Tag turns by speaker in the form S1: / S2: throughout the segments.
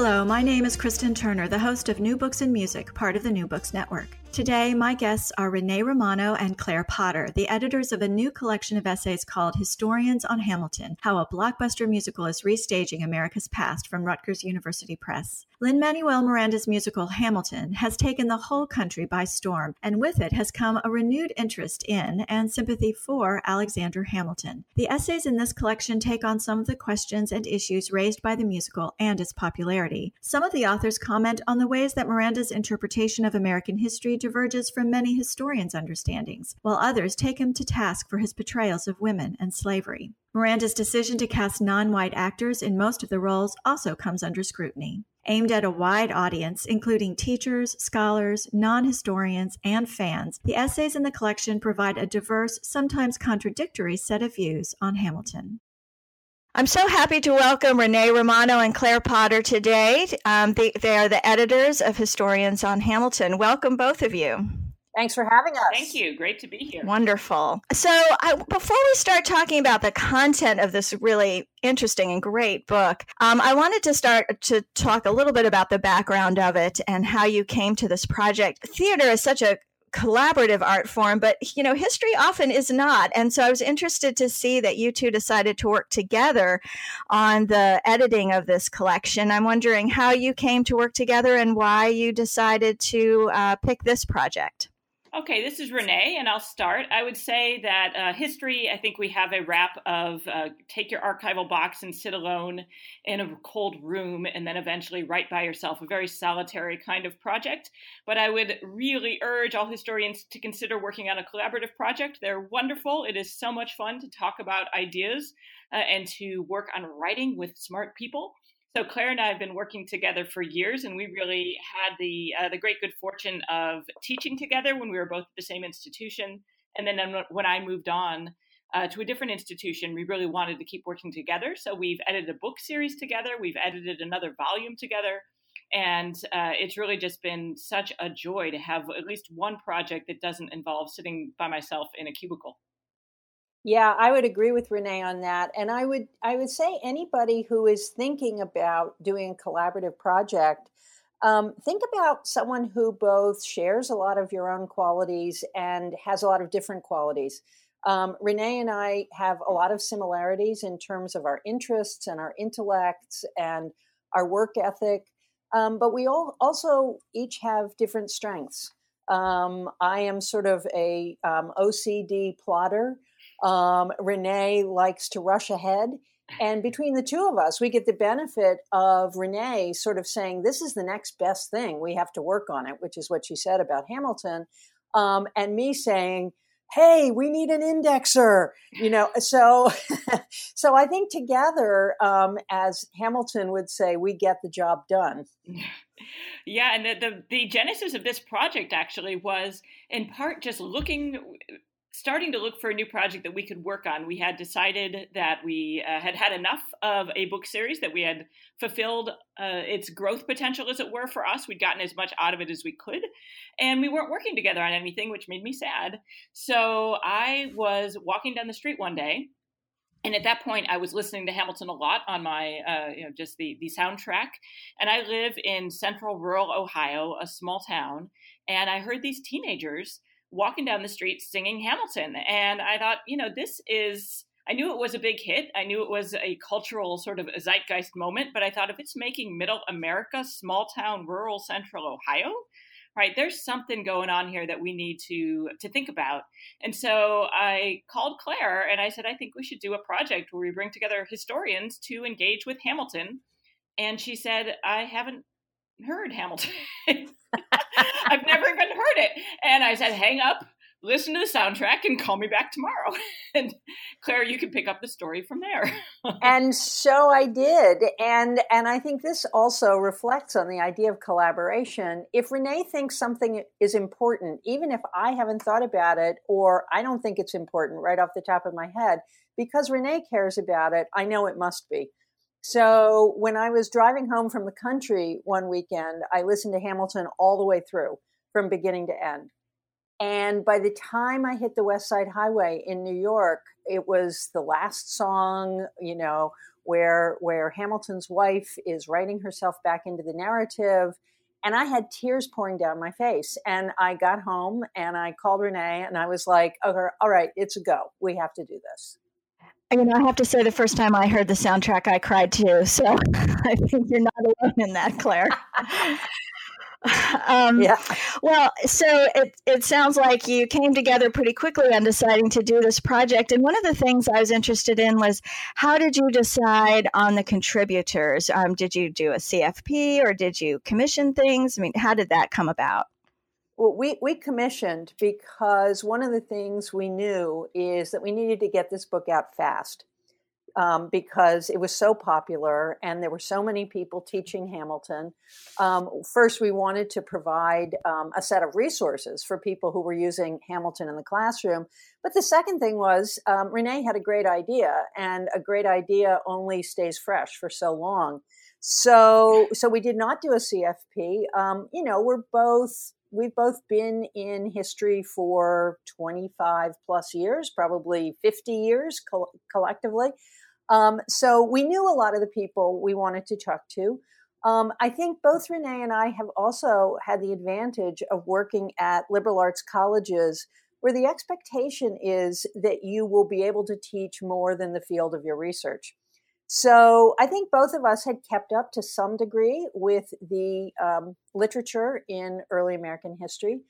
S1: Hello, my name is Kristen Turner, the host of New Books and Music, part of the New Books Network. Today, my guests are Renee Romano and Claire Potter, the editors of a new collection of essays called Historians on Hamilton How a Blockbuster Musical is Restaging America's Past from Rutgers University Press. Lin Manuel Miranda's musical Hamilton has taken the whole country by storm, and with it has come a renewed interest in and sympathy for Alexander Hamilton. The essays in this collection take on some of the questions and issues raised by the musical and its popularity. Some of the authors comment on the ways that Miranda's interpretation of American history diverges from many historians' understandings, while others take him to task for his portrayals of women and slavery. Miranda's decision to cast non white actors in most of the roles also comes under scrutiny. Aimed at a wide audience, including teachers, scholars, non historians, and fans, the essays in the collection provide a diverse, sometimes contradictory set of views on Hamilton. I'm so happy to welcome Renee Romano and Claire Potter today. Um, they, they are the editors of Historians on Hamilton. Welcome, both of you.
S2: Thanks for having us.
S3: Thank you. Great to be here.
S1: Wonderful. So, I, before we start talking about the content of this really interesting and great book, um, I wanted to start to talk a little bit about the background of it and how you came to this project. Theater is such a collaborative art form but you know history often is not. And so i was interested to see that you two decided to work together on the editing of this collection. I'm wondering how you came to work together and why you decided to uh, pick this project
S3: Okay, this is Renee, and I'll start. I would say that uh, history, I think we have a rap of uh, take your archival box and sit alone in a cold room and then eventually write by yourself, a very solitary kind of project. But I would really urge all historians to consider working on a collaborative project. They're wonderful. It is so much fun to talk about ideas uh, and to work on writing with smart people. So Claire and I have been working together for years, and we really had the uh, the great good fortune of teaching together when we were both at the same institution. And then when I moved on uh, to a different institution, we really wanted to keep working together. So we've edited a book series together. We've edited another volume together. And uh, it's really just been such a joy to have at least one project that doesn't involve sitting by myself in a cubicle.
S2: Yeah, I would agree with Renee on that. And I would I would say anybody who is thinking about doing a collaborative project, um, think about someone who both shares a lot of your own qualities and has a lot of different qualities. Um, Renee and I have a lot of similarities in terms of our interests and our intellects and our work ethic, um, but we all also each have different strengths. Um, I am sort of a um, OCD plotter. Um, Renee likes to rush ahead. And between the two of us, we get the benefit of Renee sort of saying, This is the next best thing. We have to work on it, which is what she said about Hamilton. Um, and me saying, hey we need an indexer you know so so i think together um, as hamilton would say we get the job done
S3: yeah and the, the, the genesis of this project actually was in part just looking starting to look for a new project that we could work on. We had decided that we uh, had had enough of a book series, that we had fulfilled uh, its growth potential, as it were, for us. We'd gotten as much out of it as we could. And we weren't working together on anything, which made me sad. So I was walking down the street one day. And at that point, I was listening to Hamilton a lot on my, uh, you know, just the the soundtrack. And I live in central rural Ohio, a small town, and I heard these teenagers walking down the street singing Hamilton. And I thought, you know, this is, I knew it was a big hit. I knew it was a cultural sort of zeitgeist moment, but I thought if it's making middle America, small town, rural central Ohio, right, there's something going on here that we need to to think about. And so I called Claire and I said, I think we should do a project where we bring together historians to engage with Hamilton. And she said, I haven't heard Hamilton. I've never even heard it. And I said, hang up, listen to the soundtrack and call me back tomorrow. and Claire, you can pick up the story from there.
S2: and so I did. And and I think this also reflects on the idea of collaboration. If Renee thinks something is important, even if I haven't thought about it or I don't think it's important right off the top of my head, because Renee cares about it, I know it must be. So when I was driving home from the country one weekend, I listened to Hamilton all the way through from beginning to end and by the time I hit the West Side Highway in New York, it was the last song, you know, where where Hamilton's wife is writing herself back into the narrative. And I had tears pouring down my face. And I got home and I called Renee and I was like, okay, all right, it's a go. We have to do this.
S1: You know, I have to say, the first time I heard the soundtrack, I cried too. So I think you're not alone in that, Claire. um, yeah. Well, so it, it sounds like you came together pretty quickly on deciding to do this project. And one of the things I was interested in was how did you decide on the contributors? Um, did you do a CFP or did you commission things? I mean, how did that come about?
S2: Well, we, we commissioned because one of the things we knew is that we needed to get this book out fast um, because it was so popular and there were so many people teaching Hamilton. Um, first, we wanted to provide um, a set of resources for people who were using Hamilton in the classroom. But the second thing was um, Renee had a great idea, and a great idea only stays fresh for so long. So, so we did not do a CFP. Um, you know, we're both we've both been in history for 25 plus years, probably 50 years co- collectively. Um, so we knew a lot of the people we wanted to talk to. Um, I think both Renee and I have also had the advantage of working at liberal arts colleges where the expectation is that you will be able to teach more than the field of your research. So I think both of us had kept up to some degree with the um, literature in early American history.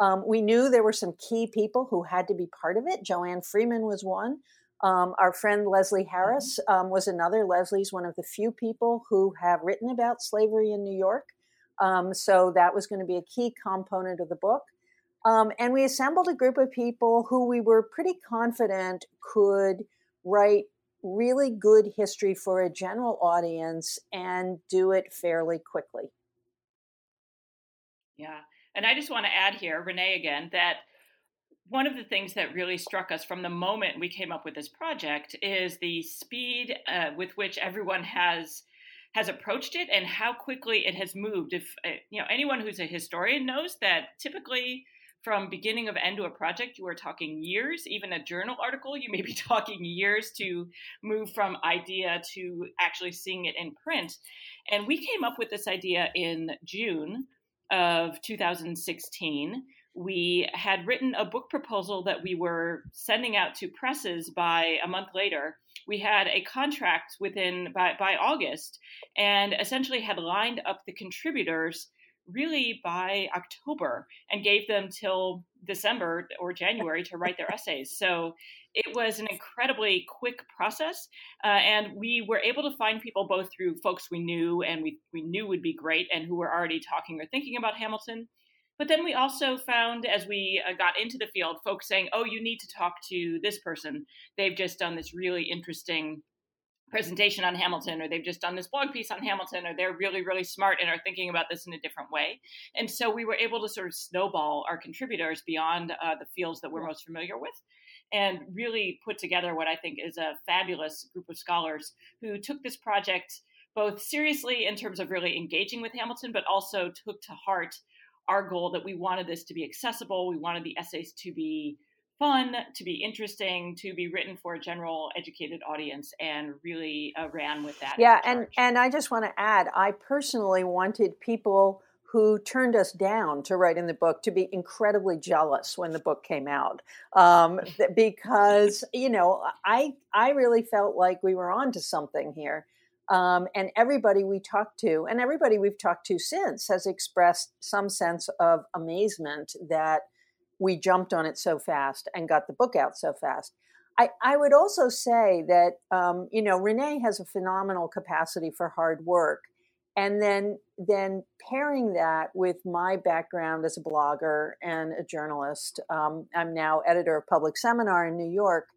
S2: Um, we knew there were some key people who had to be part of it. Joanne Freeman was one. Um, our friend Leslie mm-hmm. Harris um, was another. Leslie's one of the few people who have written about slavery in New York. Um, so that was going to be a key component of the book. Um, and we assembled a group of people who we were pretty confident could write really good history for a general audience and do it fairly quickly.
S3: Yeah. And I just want to add here, Renee again, that one of the things that really struck us from the moment we came up with this project is the speed uh, with which everyone has has approached it and how quickly it has moved. If uh, you know anyone who's a historian knows that typically from beginning of end to a project you are talking years. Even a journal article you may be talking years to move from idea to actually seeing it in print. And we came up with this idea in june of 2016 we had written a book proposal that we were sending out to presses by a month later. We had a contract within by, by August and essentially had lined up the contributors really by October and gave them till December or January to write their essays. So it was an incredibly quick process. Uh, and we were able to find people both through folks we knew and we, we knew would be great and who were already talking or thinking about Hamilton but then we also found as we uh, got into the field, folks saying, oh, you need to talk to this person. They've just done this really interesting presentation on Hamilton, or they've just done this blog piece on Hamilton, or they're really, really smart and are thinking about this in a different way. And so we were able to sort of snowball our contributors beyond uh, the fields that we're most familiar with and really put together what I think is a fabulous group of scholars who took this project both seriously in terms of really engaging with Hamilton, but also took to heart our goal that we wanted this to be accessible. We wanted the essays to be fun, to be interesting, to be written for a general educated audience, and really uh, ran with that.
S2: Yeah, and and I just want to add, I personally wanted people who turned us down to write in the book to be incredibly jealous when the book came out um, because you know I I really felt like we were on to something here um, and everybody we talked to, and everybody we've talked to since, has expressed some sense of amazement that we jumped on it so fast and got the book out so fast. I, I would also say that, um, you know, Renee has a phenomenal capacity for hard work. and then then pairing that with my background as a blogger and a journalist um, i'm now editor of public seminar in new york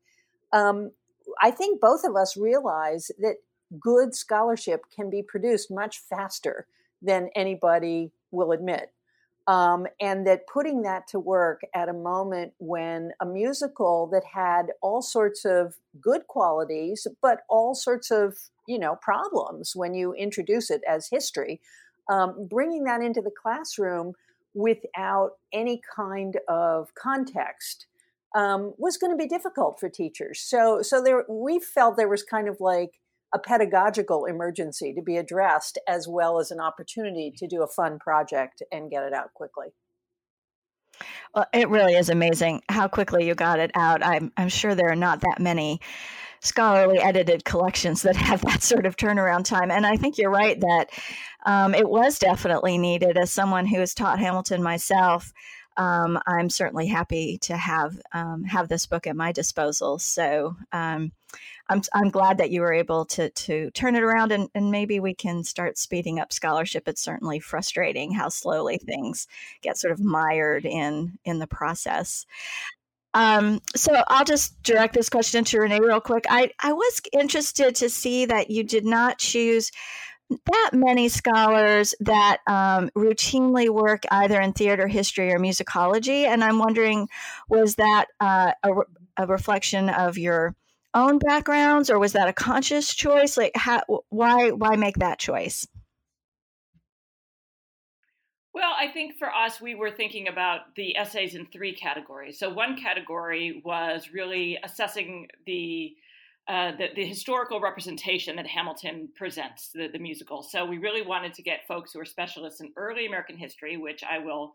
S2: um, i think both of us realize that good scholarship can be produced much faster than anybody will admit um, and that putting that to work at a moment when a musical that had all sorts of good qualities but all sorts of you know problems when you introduce it as history um, bringing that into the classroom without any kind of context um, was going to be difficult for teachers. So so there we felt there was kind of like a pedagogical emergency to be addressed as well as an opportunity to do a fun project and get it out quickly
S1: well, it really is amazing how quickly you got it out. I'm, I'm sure there are not that many scholarly edited collections that have that sort of turnaround time. And I think you're right that um, it was definitely needed. As someone who has taught Hamilton myself, um, I'm certainly happy to have um, have this book at my disposal. So um, I'm I'm glad that you were able to to turn it around and, and maybe we can start speeding up scholarship. It's certainly frustrating how slowly things get sort of mired in in the process. Um, so I'll just direct this question to Renee real quick. I, I was interested to see that you did not choose that many scholars that um, routinely work either in theater history or musicology. And I'm wondering, was that uh, a, a, reflection of your own backgrounds or was that a conscious choice? Like, how, why, why make that choice?
S3: Well, I think for us, we were thinking about the essays in three categories. So one category was really assessing the uh, the, the, historical representation that Hamilton presents, the, the, musical. So we really wanted to get folks who are specialists in early American history, which I will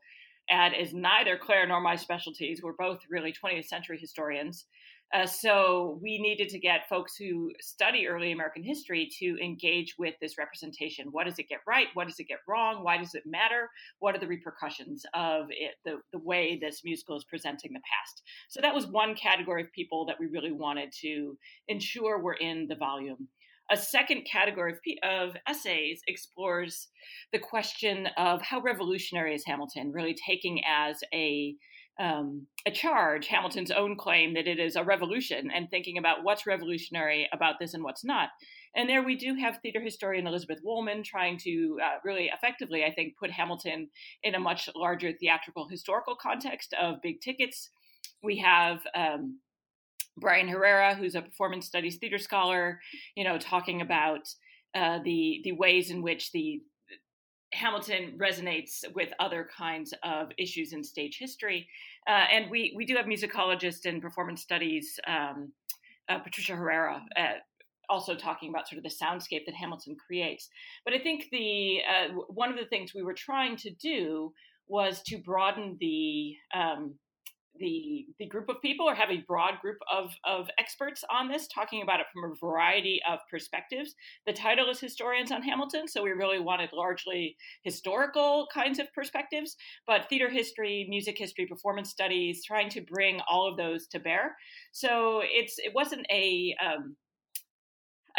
S3: add is neither Claire nor my specialties. We're both really 20th century historians. Uh, so we needed to get folks who study early American history to engage with this representation. What does it get right? What does it get wrong? Why does it matter? What are the repercussions of it, the, the way this musical is presenting the past? So that was one category of people that we really wanted to ensure were in the volume. A second category of, of essays explores the question of how revolutionary is Hamilton, really taking as a um, a charge Hamilton's own claim that it is a revolution and thinking about what's revolutionary about this and what's not. And there we do have theater historian Elizabeth Wollman trying to uh, really effectively, I think, put Hamilton in a much larger theatrical historical context of big tickets. We have um, Brian Herrera, who's a performance studies theater scholar, you know, talking about uh, the the ways in which the Hamilton resonates with other kinds of issues in stage history. Uh, and we, we do have musicologist and performance studies, um, uh, Patricia Herrera, uh, also talking about sort of the soundscape that Hamilton creates. But I think the uh, one of the things we were trying to do was to broaden the um, the the group of people or have a broad group of of experts on this talking about it from a variety of perspectives. The title is historians on hamilton so we really wanted largely historical kinds of perspectives but theater history music history performance studies trying to bring all of those to bear. So it's it wasn't a um,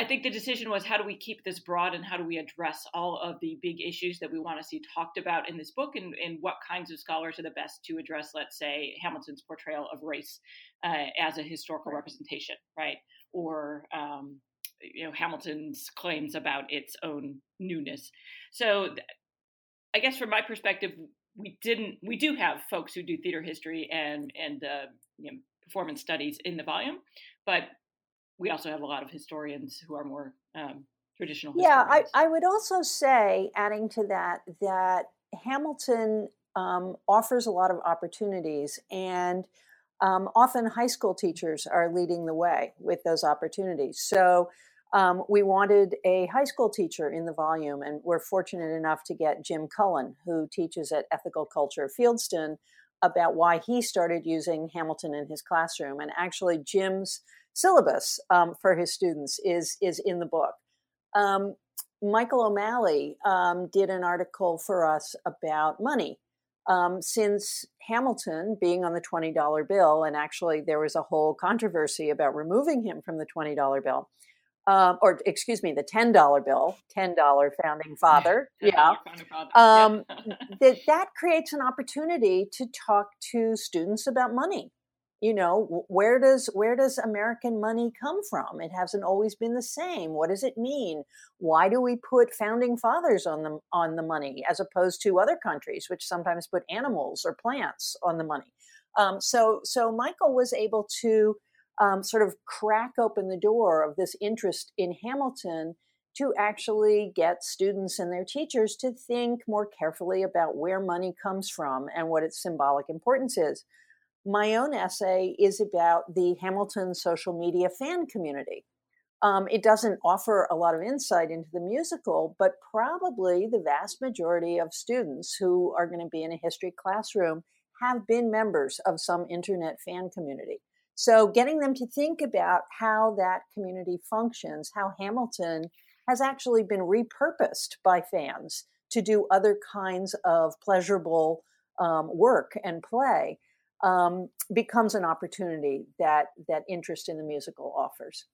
S3: I think the decision was how do we keep this broad and how do we address all of the big issues that we want to see talked about in this book and, and what kinds of scholars are the best to address, let's say, Hamilton's portrayal of race uh, as a historical representation, right? Or, um, you know, Hamilton's claims about its own newness. So I guess from my perspective, we didn't, we do have folks who do theater history and, and uh, you know, performance studies in the volume, but we also have a lot of historians who are more um, traditional.
S2: Yeah, I, I, would also say, adding to that, that Hamilton um, offers a lot of opportunities, and um, often high school teachers are leading the way with those opportunities. So um, we wanted a high school teacher in the volume, and we're fortunate enough to get Jim Cullen, who teaches at Ethical Culture Fieldston, about why he started using Hamilton in his classroom. And actually, Jim's syllabus um, for his students is is in the book. Um, Michael O'Malley um, did an article for us about money. Um, since Hamilton being on the $20 bill, and actually there was a whole controversy about removing him from the $20 bill, um, or excuse me, the ten dollar bill, ten dollar founding father,
S3: $10
S2: yeah,
S3: founding father.
S2: um,
S3: Yeah.
S2: that that creates an opportunity to talk to students about money. You know, where does where does American money come from? It hasn't always been the same. What does it mean? Why do we put founding fathers on the on the money as opposed to other countries, which sometimes put animals or plants on the money? Um, so so Michael was able to um, sort of crack open the door of this interest in Hamilton to actually get students and their teachers to think more carefully about where money comes from and what its symbolic importance is. My own essay is about the Hamilton social media fan community. Um, it doesn't offer a lot of insight into the musical, but probably the vast majority of students who are going to be in a history classroom have been members of some internet fan community. So, getting them to think about how that community functions, how Hamilton has actually been repurposed by fans to do other kinds of pleasurable um, work and play, um, becomes an opportunity that that interest in the musical offers.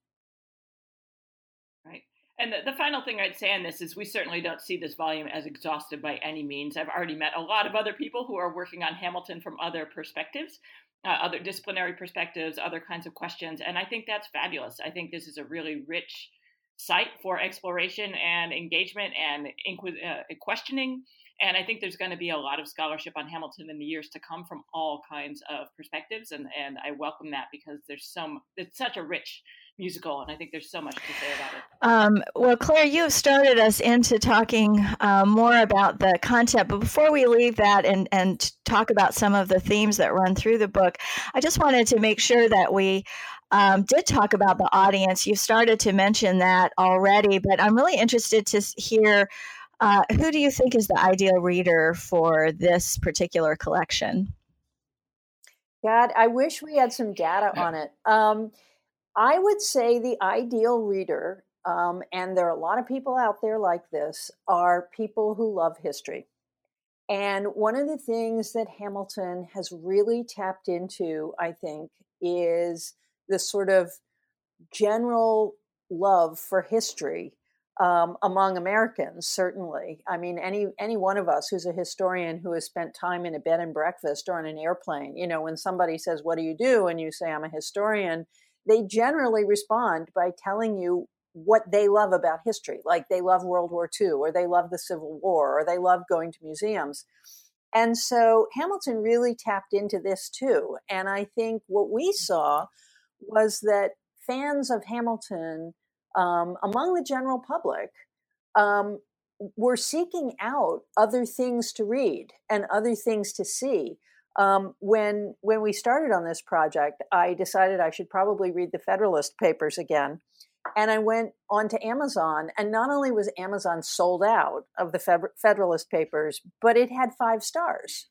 S3: Right. And the, the final thing I'd say on this is we certainly don't see this volume as exhaustive by any means. I've already met a lot of other people who are working on Hamilton from other perspectives, uh, other disciplinary perspectives, other kinds of questions. And I think that's fabulous. I think this is a really rich site for exploration and engagement and inqu- uh, questioning. And I think there's going to be a lot of scholarship on Hamilton in the years to come from all kinds of perspectives. And, and I welcome that because there's some, it's such a rich musical, and I think there's so much to say about it.
S1: Um, well, Claire, you have started us into talking uh, more about the content, but before we leave that and and talk about some of the themes that run through the book, I just wanted to make sure that we um, did talk about the audience. You started to mention that already, but I'm really interested to hear. Uh, who do you think is the ideal reader for this particular collection?
S2: God, I wish we had some data on it. Um, I would say the ideal reader, um, and there are a lot of people out there like this, are people who love history. And one of the things that Hamilton has really tapped into, I think, is this sort of general love for history um, among Americans. Certainly, I mean, any any one of us who's a historian who has spent time in a bed and breakfast or on an airplane, you know, when somebody says, "What do you do?" and you say, "I'm a historian," they generally respond by telling you what they love about history. Like they love World War II, or they love the Civil War, or they love going to museums. And so Hamilton really tapped into this too. And I think what we saw was that fans of Hamilton um, among the general public um, were seeking out other things to read and other things to see. Um, when when we started on this project, I decided I should probably read the Federalist Papers again, and I went onto Amazon. And not only was Amazon sold out of the Federalist Papers, but it had five stars.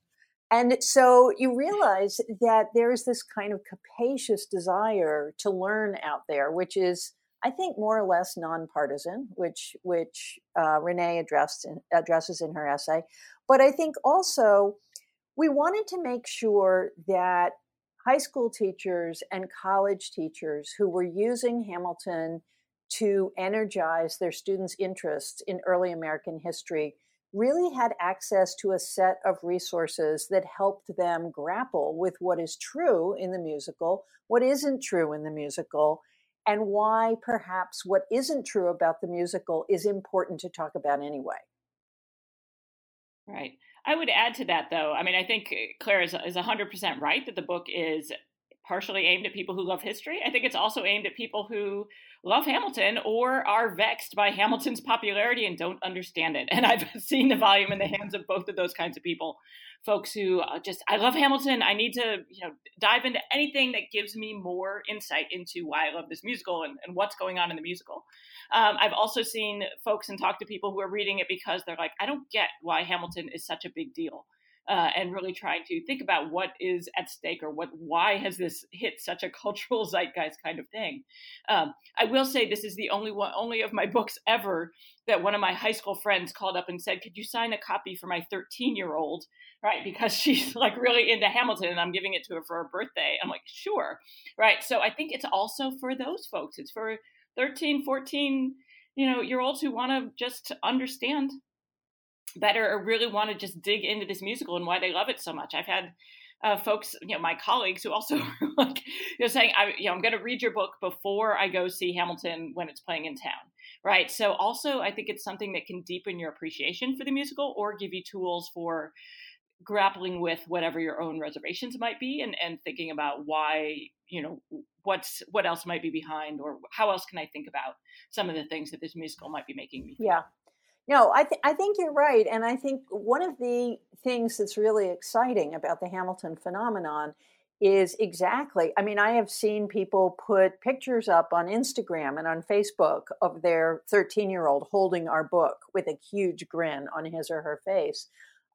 S2: And so you realize that there's this kind of capacious desire to learn out there, which is I think more or less nonpartisan, which which uh, Renee addressed in, addresses in her essay. But I think also we wanted to make sure that high school teachers and college teachers who were using Hamilton to energize their students' interests in early American history really had access to a set of resources that helped them grapple with what is true in the musical, what isn't true in the musical, and why perhaps what isn't true about the musical is important to talk about anyway.
S3: Right. I would add to that, though. I mean, I think uh, Claire is, is 100% right that the book is partially aimed at people who love history. I think it's also aimed at people who love Hamilton or are vexed by Hamilton's popularity and don't understand it. And I've seen the volume in the hands of both of those kinds of people. Folks who uh, just, I love Hamilton. I need to, you know, dive into anything that gives me more insight into why I love this musical and, and what's going on in the musical. Um, I've also seen folks and talked to people who are reading it because they're like, I don't get why Hamilton is such a big deal. uh, and really trying to think about what is at stake or what why has this hit such a cultural zeitgeist kind of thing. Um, I will say this is the only one only of my books ever that one of my high school friends called up and said, "Could you sign a copy for my 13 year old?" Right, because she's like really into Hamilton, and I'm giving it to her for her birthday. I'm like, sure, right. So I think it's also for those folks. It's for 13, 14, you know, year olds who want to just understand better or really want to just dig into this musical and why they love it so much. I've had uh, folks, you know, my colleagues who also like, you know, saying, I, you know, I'm going to read your book before I go see Hamilton when it's playing in town, right? So also, I think it's something that can deepen your appreciation for the musical or give you tools for grappling with whatever your own reservations might be and, and thinking about why, you know, what's what else might be behind or how else can I think about some of the things that this musical might be making me.
S2: Yeah, no, I, th- I think you're right. And I think one of the things that's really exciting about the Hamilton phenomenon is exactly, I mean, I have seen people put pictures up on Instagram and on Facebook of their 13 year old holding our book with a huge grin on his or her face.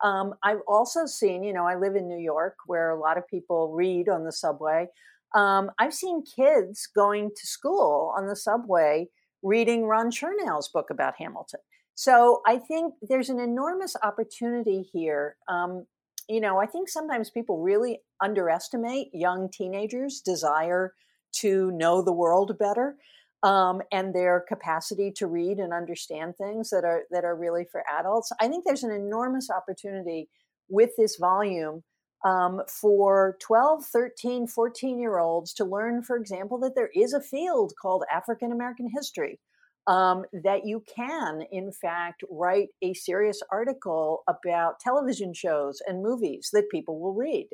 S2: Um, I've also seen, you know, I live in New York where a lot of people read on the subway. Um, I've seen kids going to school on the subway reading Ron Chernow's book about Hamilton. So I think there's an enormous opportunity here. Um, you know, I think sometimes people really underestimate young teenagers' desire to know the world better um, and their capacity to read and understand things that are that are really for adults. I think there's an enormous opportunity with this volume um, for 12, 13, 14 year olds to learn, for example, that there is a field called African American history um, that you can, in fact, write a serious article about television shows and movies that people will read.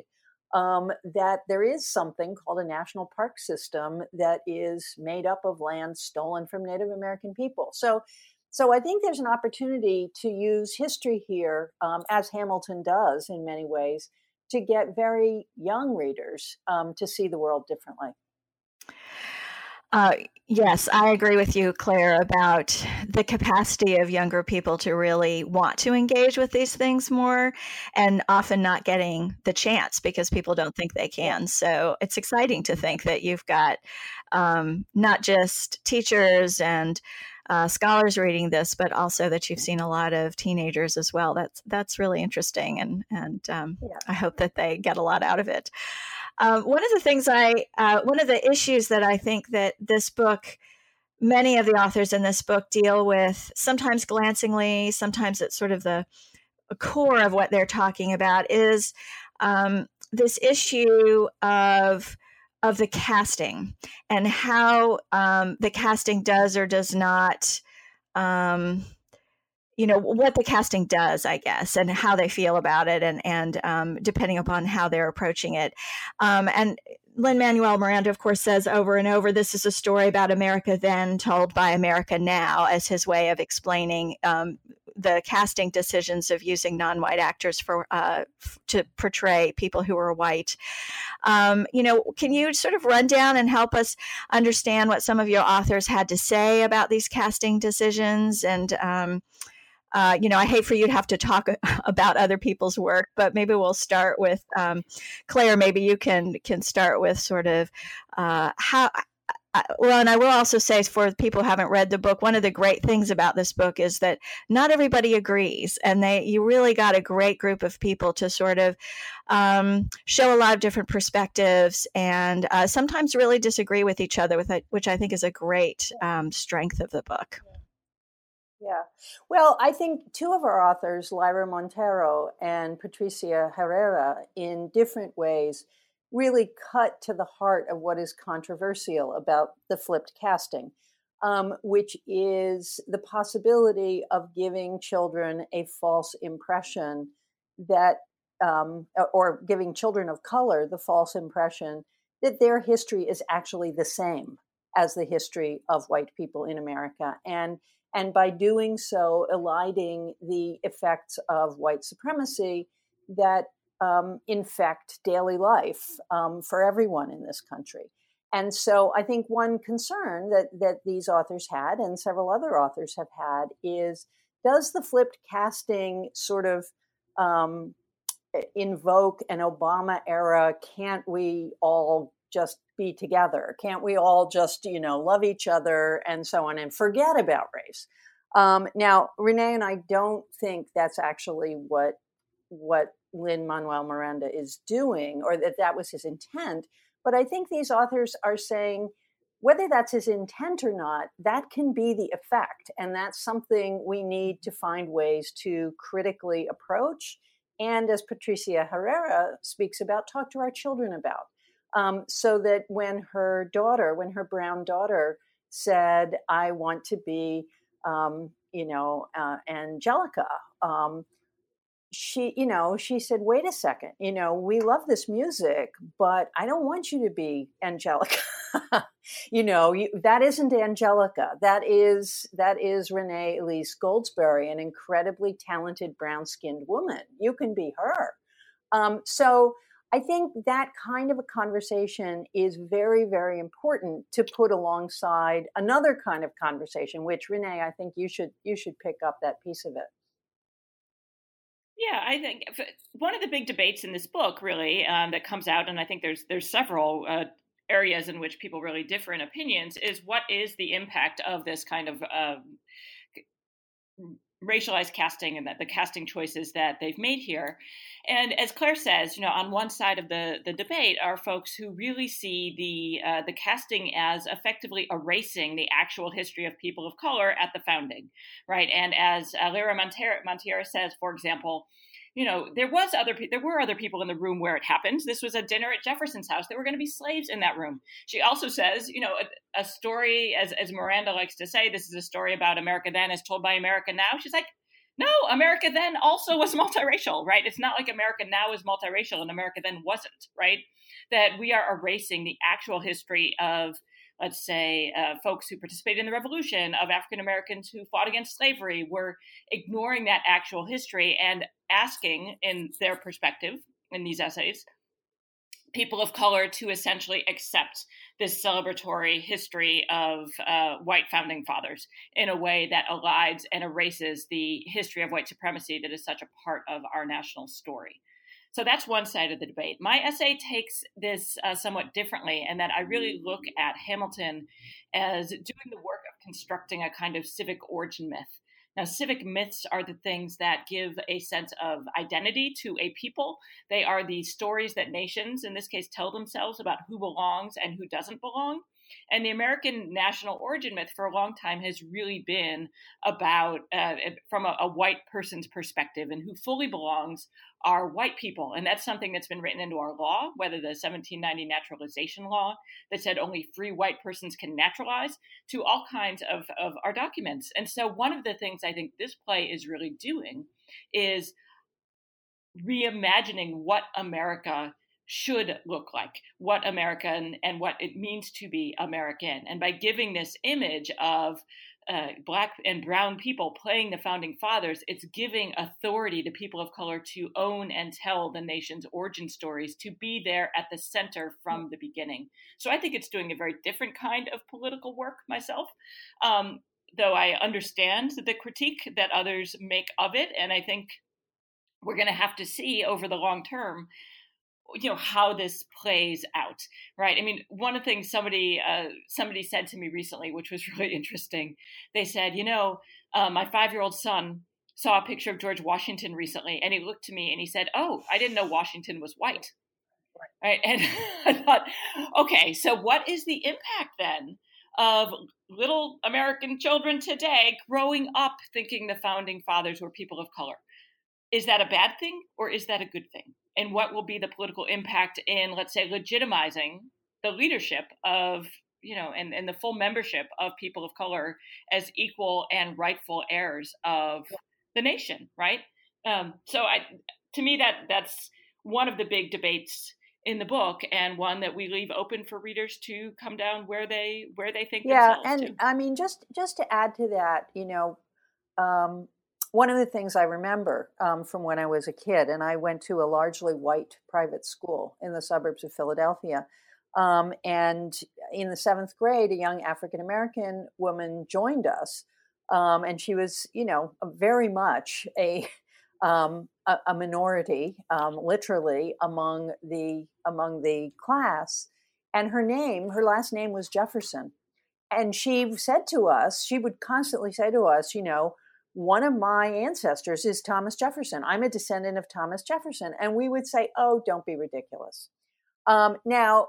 S2: Um, that there is something called a national park system that is made up of land stolen from Native American people. So, so I think there's an opportunity to use history here, um, as Hamilton does in many ways, to get very young readers um, to see the world differently.
S1: Uh, yes, I agree with you, Claire, about the capacity of younger people to really want to engage with these things more and often not getting the chance because people don't think they can. So it's exciting to think that you've got um, not just teachers and uh, scholars reading this, but also that you've seen a lot of teenagers as well. That's that's really interesting, and and um, yeah. I hope that they get a lot out of it. Um, one of the things I, uh, one of the issues that I think that this book, many of the authors in this book deal with, sometimes glancingly, sometimes it's sort of the core of what they're talking about, is um, this issue of of the casting and how um, the casting does or does not um, you know what the casting does i guess and how they feel about it and and um, depending upon how they're approaching it um, and lin manuel miranda of course says over and over this is a story about america then told by america now as his way of explaining um, the casting decisions of using non-white actors for uh, f- to portray people who are white. Um, you know, can you sort of run down and help us understand what some of your authors had to say about these casting decisions and um, uh, you know, I hate for you to have to talk about other people's work, but maybe we'll start with um, Claire. Maybe you can can start with sort of uh, how. well, and I will also say for people who haven't read the book, one of the great things about this book is that not everybody agrees, and they you really got a great group of people to sort of um, show a lot of different perspectives, and uh, sometimes really disagree with each other, with it, which I think is a great um, strength of the book.
S2: Yeah. Well, I think two of our authors, Lyra Monteiro and Patricia Herrera, in different ways, really cut to the heart of what is controversial about the flipped casting, um, which is the possibility of giving children a false impression that, um, or giving children of color the false impression that their history is actually the same as the history of white people in America. And and by doing so, eliding the effects of white supremacy that um, infect daily life um, for everyone in this country. And so I think one concern that, that these authors had, and several other authors have had, is does the flipped casting sort of um, invoke an Obama era, can't we all just be together? Can't we all just, you know, love each other and so on and forget about race? Um, now, Renee and I don't think that's actually what what Lin Manuel Miranda is doing, or that that was his intent. But I think these authors are saying whether that's his intent or not, that can be the effect, and that's something we need to find ways to critically approach. And as Patricia Herrera speaks about, talk to our children about um, so that when her daughter, when her brown daughter said, I want to be, um, you know, uh, Angelica, um, she, you know, she said, wait a second, you know, we love this music, but I don't want you to be Angelica. you know, you, that isn't Angelica. That is, that is Renee Elise Goldsberry, an incredibly talented brown skinned woman. You can be her. Um, so, I think that kind of a conversation is very, very important to put alongside another kind of conversation, which Renee, I think you should you should pick up that piece of it.
S3: Yeah, I think one of the big debates in this book, really, um, that comes out, and I think there's there's several uh, areas in which people really differ in opinions, is what is the impact of this kind of uh, racialized casting and that the casting choices that they've made here. And as Claire says, you know, on one side of the, the debate are folks who really see the uh, the casting as effectively erasing the actual history of people of color at the founding, right? And as uh, Lyra Monteiro says, for example, you know, there was other there were other people in the room where it happened. This was a dinner at Jefferson's house. There were going to be slaves in that room. She also says, you know, a, a, story as as Miranda likes to say, this is a story about America then as told by America now. She's like, no, America then also was multiracial, right? It's not like America now is multiracial and America then wasn't, right? That we are erasing the actual history of let's say, uh, folks who participated in the revolution, of African Americans who fought against slavery, were ignoring that actual history and asking, in their perspective, in these essays, people of color to essentially accept this celebratory history of uh, white founding fathers in a way that elides and erases the history of white supremacy that is such a part of our national story. So that's one side of the debate. My essay takes this uh, somewhat differently, and that I really look at Hamilton as doing the work of constructing a kind of civic origin myth. Now, civic myths are the things that give a sense of identity to a people. They are the stories that nations, in this case, tell themselves about who belongs and who doesn't belong. And the American national origin myth for a long time has really been about, uh, from a, a, white person's perspective, and who fully belongs are white people. And that's something that's been written into our law, whether the 1790 naturalization law that said only free white persons can naturalize, to all kinds of, of our documents. And so, one of the things I think this play is really doing is reimagining what America should look like, what American and what it means to be American. And by giving this image of uh, black and brown people playing the founding fathers, it's giving authority to people of color to own and tell the nation's origin stories, to be there at the center from the beginning. So I think it's doing a very different kind of political work myself. Um, though I understand the critique that others make of it, and I think we're going to have to see over the long term you know how this plays out right? I mean one of the things somebody uh, somebody said to me recently which was really interesting they said you know uh, my five year old son saw a picture of george washington recently and he looked to me and he said oh i didn't know washington was white right? And i thought okay so what is the impact then of little american children today growing up thinking the founding fathers were people of color? Is that a bad thing or is that a good thing and what will be the political impact in let's say legitimizing the leadership of you know and, and the full membership of people of color as equal and rightful heirs of the nation right um, so i to me that that's one of the big debates in the book and one that we leave open for readers to come down where they where they think
S2: yeah and to. i mean just just to add to that you know um, one of the things I remember um, from when I was a kid, and I went to a largely white private school in the suburbs of Philadelphia. Um, and in the seventh grade, a young African American woman joined us. Um, and she was, you know, very much a, um, a, a, minority, um, literally among the among the class. And her name, her last name was Jefferson. And she said to us, she would constantly say to us, you know, one of my ancestors is Thomas Jefferson. I'm a descendant of Thomas Jefferson. And we would say, oh, don't be ridiculous. Um, now,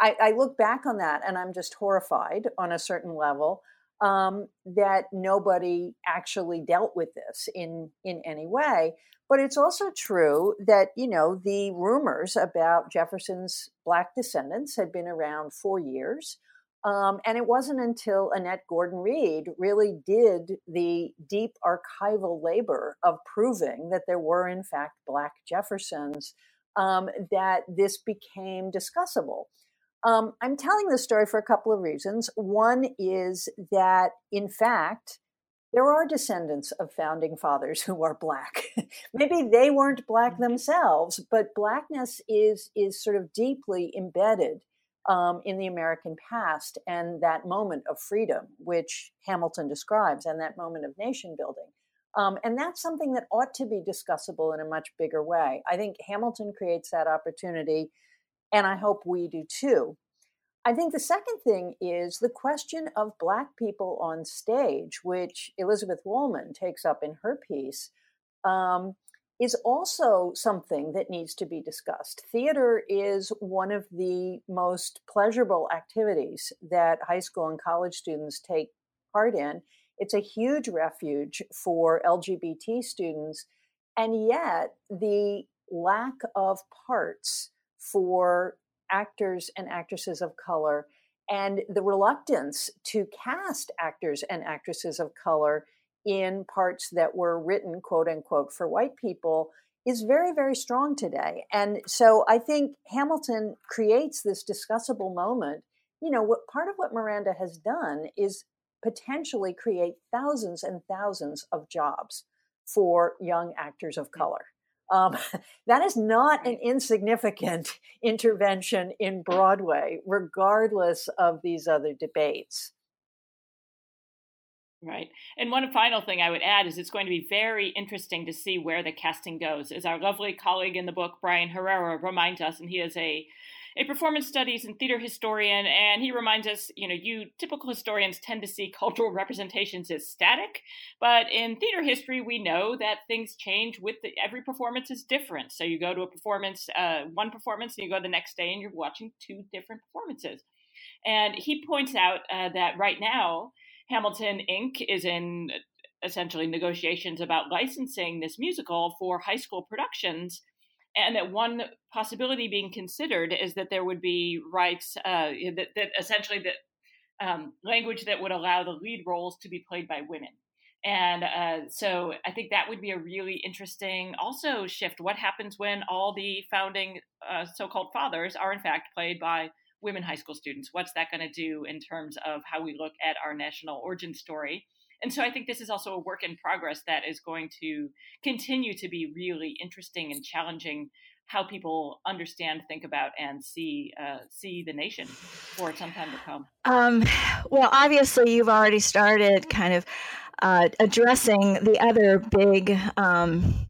S2: I, I, look back on that and I'm just horrified on a certain level um, that nobody actually dealt with this in, in any way. But it's also true that, you know, the rumors about Jefferson's Black descendants had been around for years. Um, and it wasn't until Annette Gordon Reed really did the deep archival labor of proving that there were, in fact, Black Jeffersons um, that this became discussable. Um, I'm telling this story for a couple of reasons. One is that, in fact, there are descendants of founding fathers who are black. Maybe they weren't black mm-hmm. themselves, but blackness is is sort of deeply embedded um, in the American past and that moment of freedom, which Hamilton describes, and that moment of nation building. Um, and that's something that ought to be discussable in a much bigger way. I think Hamilton creates that opportunity, and I hope we do too. I think the second thing is the question of Black people on stage, which Elizabeth Wollman takes up in her piece. Um, is also something that needs to be discussed. Theater is one of the most pleasurable activities that high school and college students take part in. It's a huge refuge for LGBT students, and yet the lack of parts for actors and actresses of color and the reluctance to cast actors and actresses of color in parts that were written, quote unquote, for white people is very, very strong today. And so I think Hamilton creates this discussable moment. You know, what part of what Miranda has done is potentially create thousands and thousands of jobs for young actors of color. Um, that is not an insignificant intervention in Broadway, regardless of these other debates.
S3: Right. And one final thing I would add is it's going to be very interesting to see where the casting goes. As our lovely colleague in the book, Brian Herrera, reminds us, and he is a a performance studies and theater historian, and he reminds us, you know, you typical historians tend to see cultural representations as static, but in theater history, we know that things change with the, every performance is different. So you go to a performance, uh, one performance, and you go the next day, and you're watching two different performances. And he points out uh, that right now, Hamilton Inc. is in essentially negotiations about licensing this musical for high school productions. And that one possibility being considered is that there would be rights uh, that, that, essentially that um, language that would allow the lead roles to be played by women. And uh, so I think that would be a really interesting also shift. What happens when all the founding uh, so called fathers are in fact played by women high school students. What's that going to do in terms of how we look at our national origin story? And so I think this is also a work in progress that is going to continue to be really interesting and challenging how people understand, think about, and see uh, see the nation for some time to come. Um,
S1: well, obviously, you've already started kind of uh, addressing the other big um,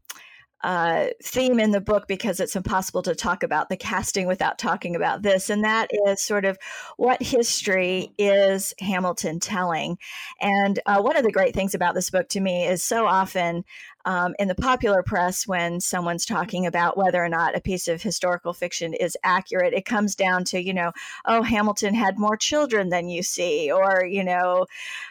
S1: uh, theme in the book because it's impossible to talk about the casting without talking about this, and that is sort of what history is Hamilton telling. And uh, one of the great things about this book to me is so often um, in the popular press when someone's talking about whether or not a piece of historical fiction is accurate it comes down to you know oh hamilton had more children than you see or you know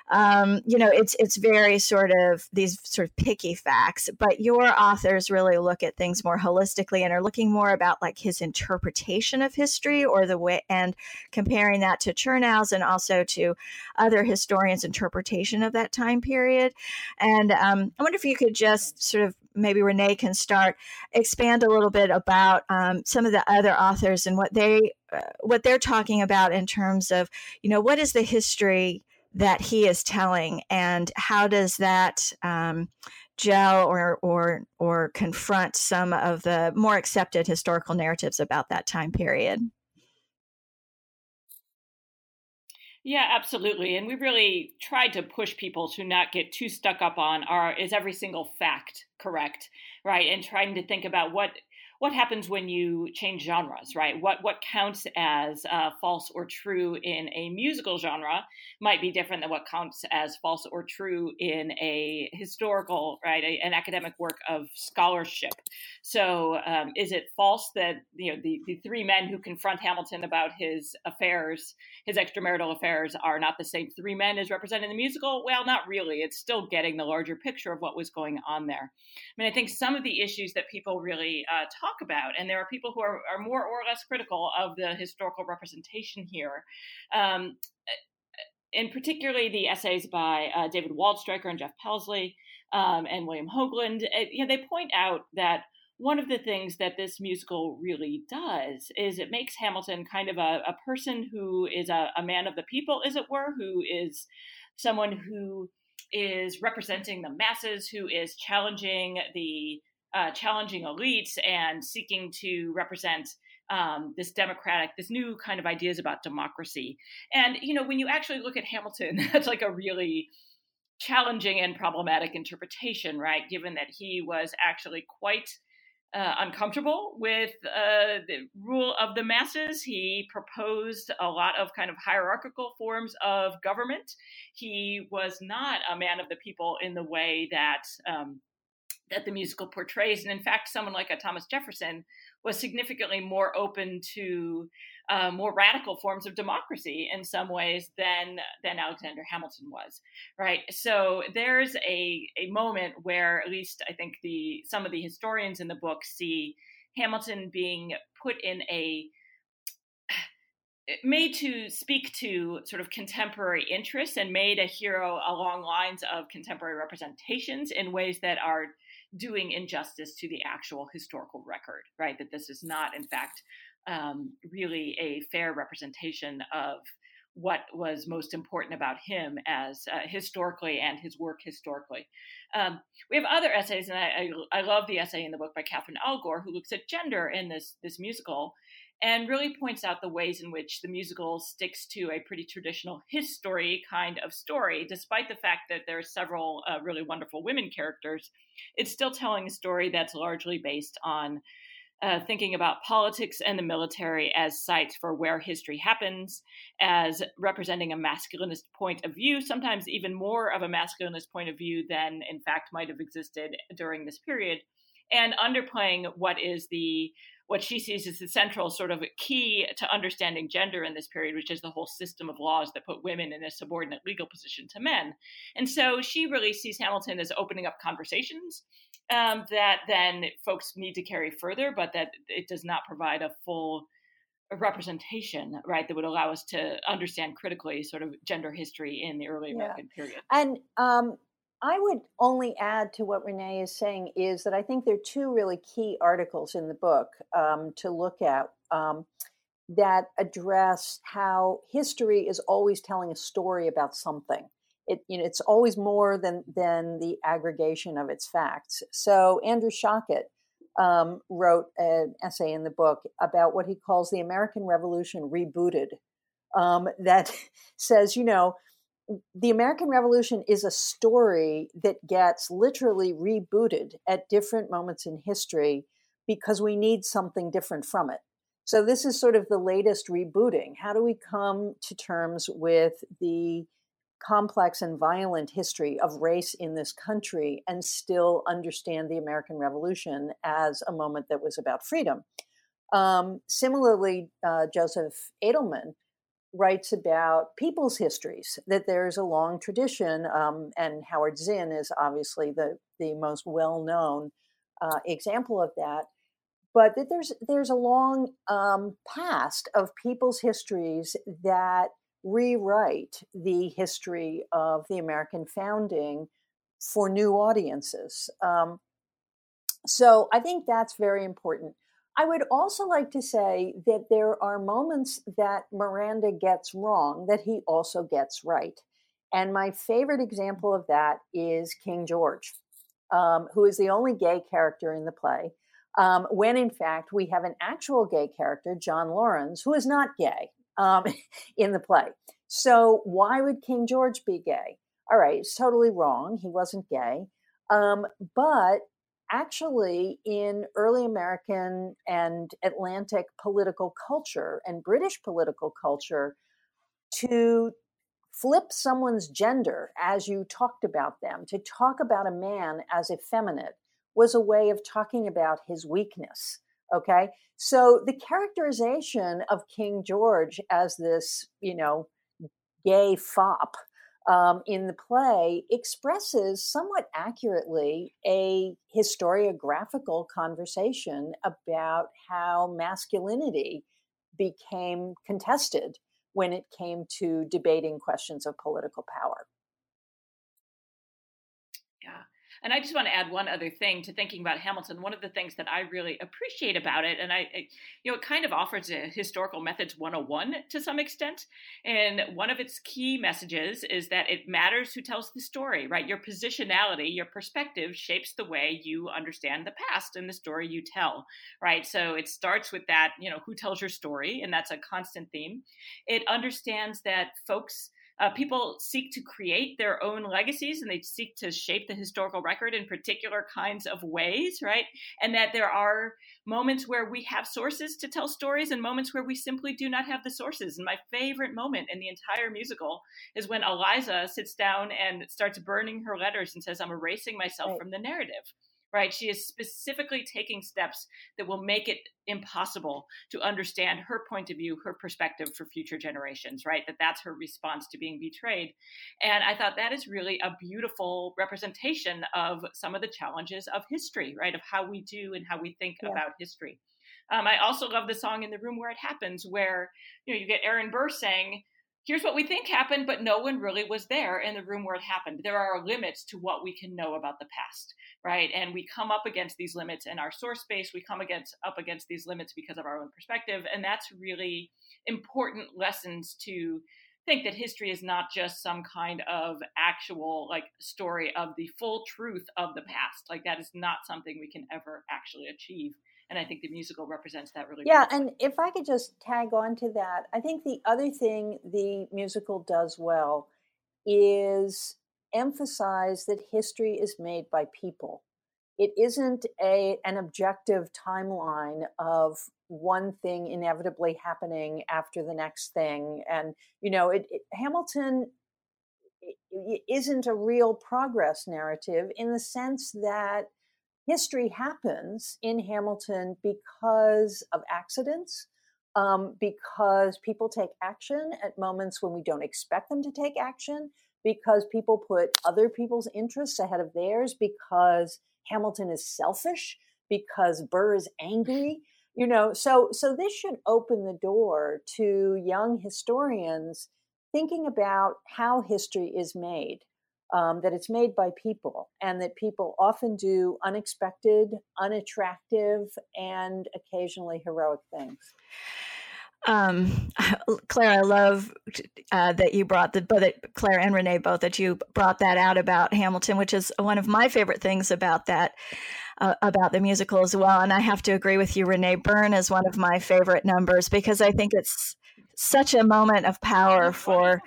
S1: um, you know it's it's very sort of these sort of picky facts but your authors really look at things more holistically and are looking more about like his interpretation of history or the way and comparing that to chernow's and also to other historians interpretation of that time period. And um, i wonder if you could just sort of maybe Renee can start expand a little bit about um, some of the other authors and what they uh, what they're talking about in terms of you know what is the history that he is telling and how does that um, gel or or or confront some of the more accepted historical narratives about that time period
S3: Yeah, absolutely. And we really tried to push people to not get too stuck up on are is every single fact correct, right? And trying to think about what what happens when you change genres, right? What what counts as uh, false or true in a musical genre might be different than what counts as false or true in a historical, right, a, an academic work of scholarship. So, um, is it false that you know the the three men who confront Hamilton about his affairs, his extramarital affairs, are not the same three men as represented in the musical? Well, not really. It's still getting the larger picture of what was going on there. I mean, I think some of the issues that people really uh, talk about, and there are people who are, are more or less critical of the historical representation here. Um, and particularly the essays by uh, David Waldstreicher and Jeff Pasley um, and William Hogeland, uh, you know, they point out that one of the things that this musical really does is it makes Hamilton kind of a, a person who is a, a, man of the people, as it were, who is someone who is representing the masses, who is challenging the uh, challenging elites and seeking to represent um, this democratic, this new kind of ideas about democracy. And you know, when you actually look at Hamilton, that's like a really challenging and problematic interpretation, right? Given that he was actually quite uh, uncomfortable with uh, the rule of the masses. He proposed a lot of kind of hierarchical forms of government. He was not a man of the people in the way that um, that the musical portrays. And in fact, someone like a Thomas Jefferson was significantly more open to uh, more radical forms of democracy in some ways than than Alexander Hamilton was, right? So there's a a moment where at least I think the some of the historians in the book see Hamilton being put in a made to speak to sort of contemporary interests and made a hero along lines of contemporary representations in ways that are doing injustice to the actual historical record, right? That this is not, in fact, um, really a fair representation of what was most important about him as uh, historically and his work historically. Um, we have other essays, and I, I, I, love the essay in the book by Catherine Allgor, who looks at gender in this this musical, and really points out the ways in which the musical sticks to a pretty traditional history kind of story, despite the fact that there are several uh, really wonderful women characters. It's still telling a story that's largely based on uh, thinking about politics and the military as sites for where history happens, as representing a masculinist point of view, sometimes even more of a masculinist point of view than, in fact, might have existed during this period, and underplaying what is the what she sees as the central sort of key to understanding gender in this period, which is the whole system of laws that put women in a subordinate legal position to men. And so she really sees Hamilton as opening up conversations um, that then folks need to carry further, but that it does not provide a full representation, right, that would allow us to understand critically sort of gender history in the early American yeah. period.
S2: And um, I would only add to what Renee is saying is that I think there are two really key articles in the book um, to look at um, that address how history is always telling a story about something it you know it's always more than than the aggregation of its facts. So Andrew Schocket um, wrote an essay in the book about what he calls the American Revolution rebooted. Um, that says, you know, the American Revolution is a story that gets literally rebooted at different moments in history because we need something different from it. So, this is sort of the latest rebooting. How do we come to terms with the complex and violent history of race in this country and still understand the American Revolution as a moment that was about freedom. Um, similarly, uh, Joseph Adelman writes about people's histories, that there's a long tradition, um, and Howard Zinn is obviously the, the most well known uh, example of that. But that there's there's a long um, past of people's histories that rewrite the history of the American founding for new audiences. Um, so I think that's very important. I would also like to say that there are moments that Miranda gets wrong that he also gets right. And my favorite example of that is King George, um, who is the only gay character in the play. Um, when in fact we have an actual gay character, John Laurens, who is not gay um, in the play. So why would King George be gay? All right, it's totally wrong. He wasn't gay. Um, but actually, in early American and Atlantic political culture and British political culture, to flip someone's gender as you talked about them, to talk about a man as effeminate was a way of talking about his weakness. Okay. So the characterization of King George as this, you know, gay fop um, in the play expresses somewhat accurately a historiographical conversation about how masculinity became contested when it came to debating questions of political power.
S3: And I just want to add one other thing to thinking about Hamilton. One of the things that I really appreciate about it, and I, you know, it kind of offers a historical methods 101 to some extent. And one of its key messages is that it matters who tells the story, right? Your positionality, your perspective shapes the way you understand the past and the story you tell, right? So it starts with that, you know, who tells your story, and that's a constant theme. It understands that folks uh, people seek to create their own legacies and they seek to shape the historical record in particular kinds of ways, right? And that there are moments where we have sources to tell stories and moments where we simply do not have the sources. And my favorite moment in the entire musical is when Eliza sits down and starts burning her letters and says, I'm erasing myself right. from the narrative right? She is specifically taking steps that will make it impossible to understand her point of view, her perspective for future generations, right? That that's her response to being betrayed. And I thought that is really a beautiful representation of some of the challenges of history, right? Of how we do and how we think yeah. about history. Um, I also love the song in the room where it happens, where you know you get Aaron Burr saying, here's what we think happened, but no one really was there in the room where it happened. There are limits to what we can know about the past, right? And we come up against these limits in our source space. We come against up against these limits because of our own perspective, and that's really important lessons to think that history is not just some kind of actual like story of the full truth of the past. Like that is not something we can ever actually achieve and I think the musical represents that really. Well.
S2: Yeah, and if I could just tag on to that, I think the other thing the musical does well is emphasize that history is made by people. It isn't a an objective timeline of one thing inevitably happening after the next thing, and you know, it, it Hamilton isn't a real progress narrative in the sense that history happens in Hamilton because of accidents, um, because people take action at moments when we don't expect them to take action, because people put other people's interests ahead of theirs, because Hamilton is selfish, because Burr is angry. You know, so so this should open the door to young historians thinking about how history is made um, that it's made by people and that people often do unexpected, unattractive, and occasionally heroic things.
S1: Um, Claire, I love uh, that you brought the both Claire and Renee both that you brought that out about Hamilton, which is one of my favorite things about that uh, about the musical as well. And I have to agree with you, Renee Burn is one of my favorite numbers because I think it's such a moment of power for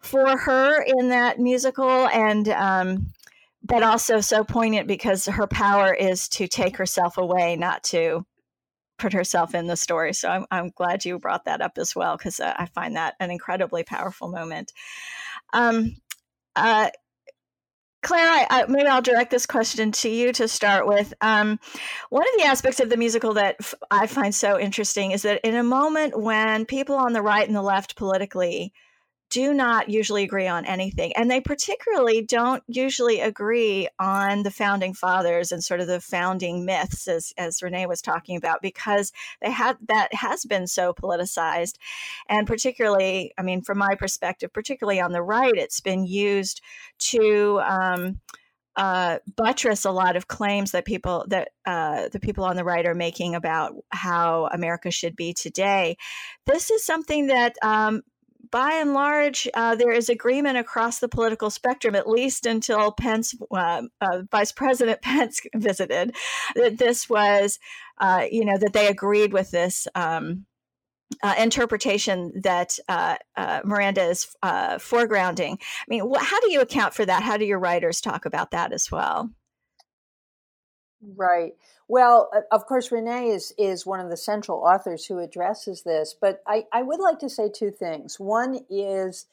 S1: for her in that musical and um, but also so poignant because her power is to take herself away not to put herself in the story so i'm, I'm glad you brought that up as well because uh, i find that an incredibly powerful moment um, uh, Claire, I, I, maybe I'll direct this question to you to start with. Um, one of the aspects of the musical that f- I find so interesting is that in a moment when people on the right and the left politically do not usually agree on anything. And they particularly don't usually agree on the founding fathers and sort of the founding myths, as, as Renee was talking about, because they had that has been so politicized. And particularly, I mean, from my perspective, particularly on the right, it's been used to um, uh, buttress a lot of claims that people that uh, the people on the right are making about how America should be today. This is something that um, by and large, uh, there is agreement across the political spectrum, at least until Pence, uh, uh, Vice President Pence visited, that this was, uh, you know, that they agreed with this. Um, uh, interpretation that uh, Miranda is foregrounding. I mean, wh- how do you account for that? How do your writers talk about that as well?
S2: Right. Well, of course, Renee is is one of the central authors who addresses this. But I, I would like to say two things. One is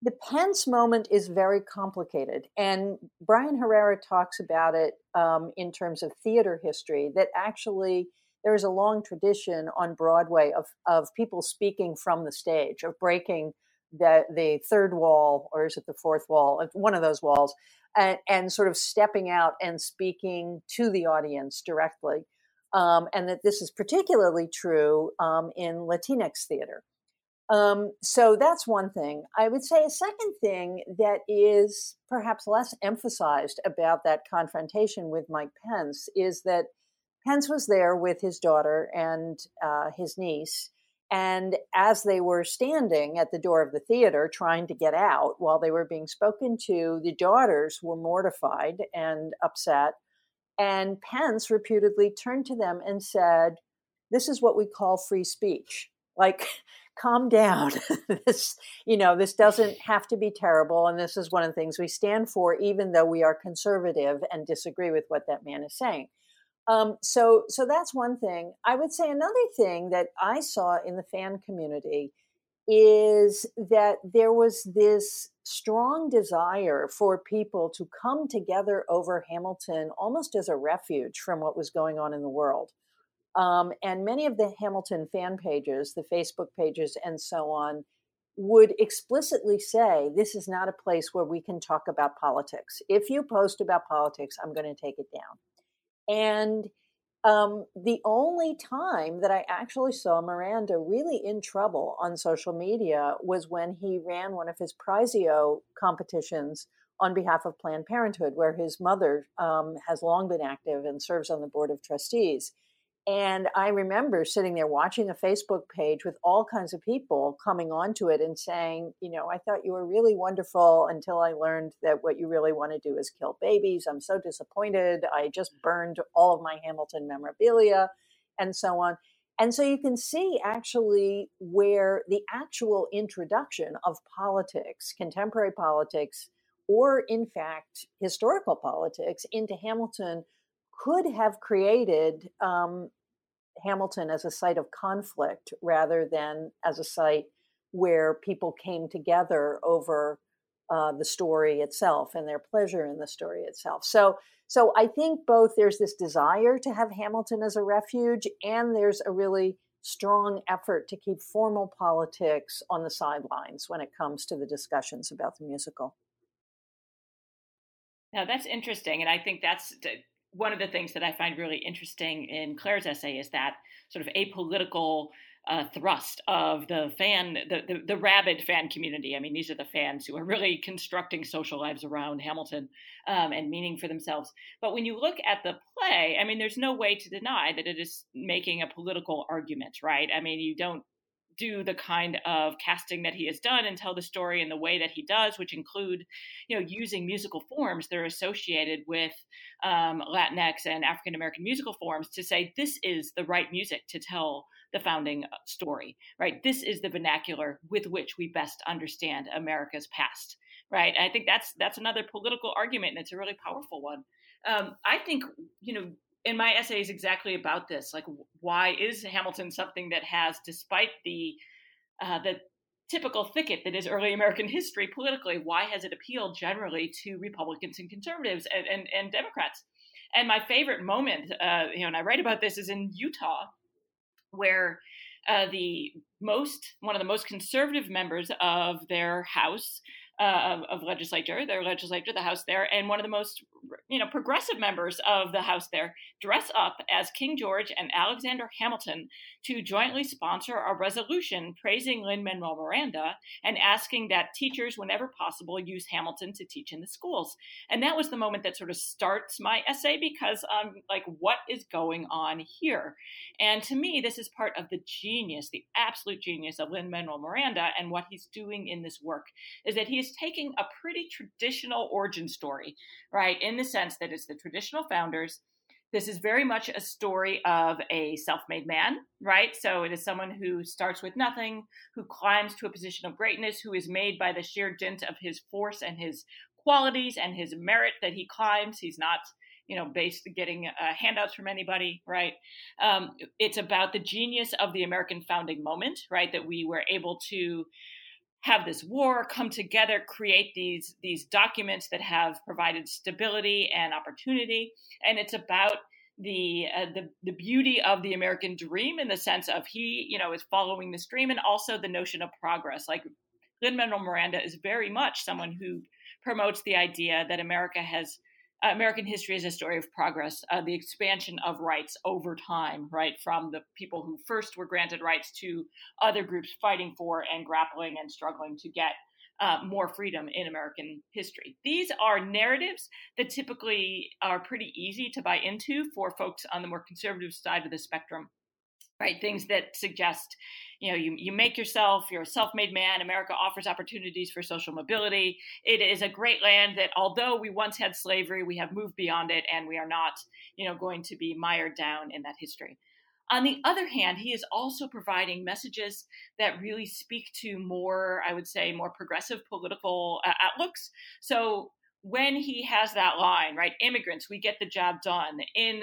S2: the Pence moment is very complicated, and Brian Herrera talks about it um, in terms of theater history. That actually there is a long tradition on Broadway of of people speaking from the stage, of breaking the the third wall, or is it the fourth wall? One of those walls, and, and sort of stepping out and speaking to the audience directly. Um, and that this is particularly true um, in Latinx theater. Um, so that's one thing. I would say a second thing that is perhaps less emphasized about that confrontation with Mike Pence is that Pence was there with his daughter and uh, his niece. And as they were standing at the door of the theater trying to get out while they were being spoken to, the daughters were mortified and upset. And Pence reputedly turned to them and said, This is what we call free speech. Like, calm down. this, you know, this doesn't have to be terrible. And this is one of the things we stand for, even though we are conservative and disagree with what that man is saying. Um, so, so that's one thing. I would say another thing that I saw in the fan community is that there was this strong desire for people to come together over Hamilton almost as a refuge from what was going on in the world. Um, and many of the Hamilton fan pages, the Facebook pages, and so on, would explicitly say, This is not a place where we can talk about politics. If you post about politics, I'm going to take it down. And um, the only time that I actually saw Miranda really in trouble on social media was when he ran one of his Prizeo competitions on behalf of Planned Parenthood, where his mother um, has long been active and serves on the board of trustees. And I remember sitting there watching a Facebook page with all kinds of people coming onto it and saying, you know, I thought you were really wonderful until I learned that what you really want to do is kill babies. I'm so disappointed. I just burned all of my Hamilton memorabilia and so on. And so you can see actually where the actual introduction of politics, contemporary politics, or in fact, historical politics into Hamilton could have created um, Hamilton as a site of conflict rather than as a site where people came together over uh, the story itself and their pleasure in the story itself. So, so I think both there's this desire to have Hamilton as a refuge, and there's a really strong effort to keep formal politics on the sidelines when it comes to the discussions about the musical.
S3: Now that's interesting, and I think that's one of the things that I find really interesting in Claire's essay is that sort of apolitical uh, thrust of the fan, the, the, the rabid fan community. I mean, these are the fans who are really constructing social lives around Hamilton um, and meaning for themselves. But when you look at the play, I mean, there's no way to deny that it is making a political argument, right? I mean, you don't do the kind of casting that he has done and tell the story in the way that he does, which include, you know, using musical forms that are associated with um, Latinx and African American musical forms to say this is the right music to tell the founding uh, story, right? This is the vernacular with which we best understand America's past, right? I think that's that's another political argument, and it's a really powerful one. Um, I think you know in my essay is exactly about this. Like, why is Hamilton something that has, despite the uh, the typical thicket that is early American history politically, why has it appealed generally to Republicans and conservatives and, and, and Democrats? And my favorite moment, uh, you know, and I write about this, is in Utah, where uh, the most one of the most conservative members of their House uh, of, of, legislature, their legislature, the House there, and one of the most you know progressive members of the House there dress up as King George and Alexander Hamilton to jointly sponsor a resolution praising Lin Manuel Miranda and asking that teachers, whenever possible, use Hamilton to teach in the schools. And that was the moment that sort of starts my essay because I'm like, what is going on here? And to me, this is part of the genius, the absolute genius of Lin Manuel Miranda and what he's doing in this work is that he is taking a pretty traditional origin story, right? In the sense that it's the traditional founders this is very much a story of a self made man, right? So it is someone who starts with nothing, who climbs to a position of greatness, who is made by the sheer dint of his force and his qualities and his merit that he climbs. He's not, you know, based getting uh, handouts from anybody, right? Um, it's about the genius of the American founding moment, right? That we were able to have this war come together create these these documents that have provided stability and opportunity. And it's about the uh, the the beauty of the American dream in the sense of he you know is following this dream and also the notion of progress. Like Lin Manuel Miranda is very much someone who promotes the idea that America has American history is a story of progress, uh, the expansion of rights over time, right, from the people who first were granted rights to other groups fighting for and grappling and struggling to get uh, more freedom in American history. These are narratives that typically are pretty easy to buy into for folks on the more conservative side of the spectrum, right? Things that suggest you know you, you make yourself you're a self-made man america offers opportunities for social mobility it is a great land that although we once had slavery we have moved beyond it and we are not you know going to be mired down in that history on the other hand, he is also providing messages that really speak to more, I would say, more progressive political uh, outlooks. So when he has that line, right, immigrants, we get the job done, in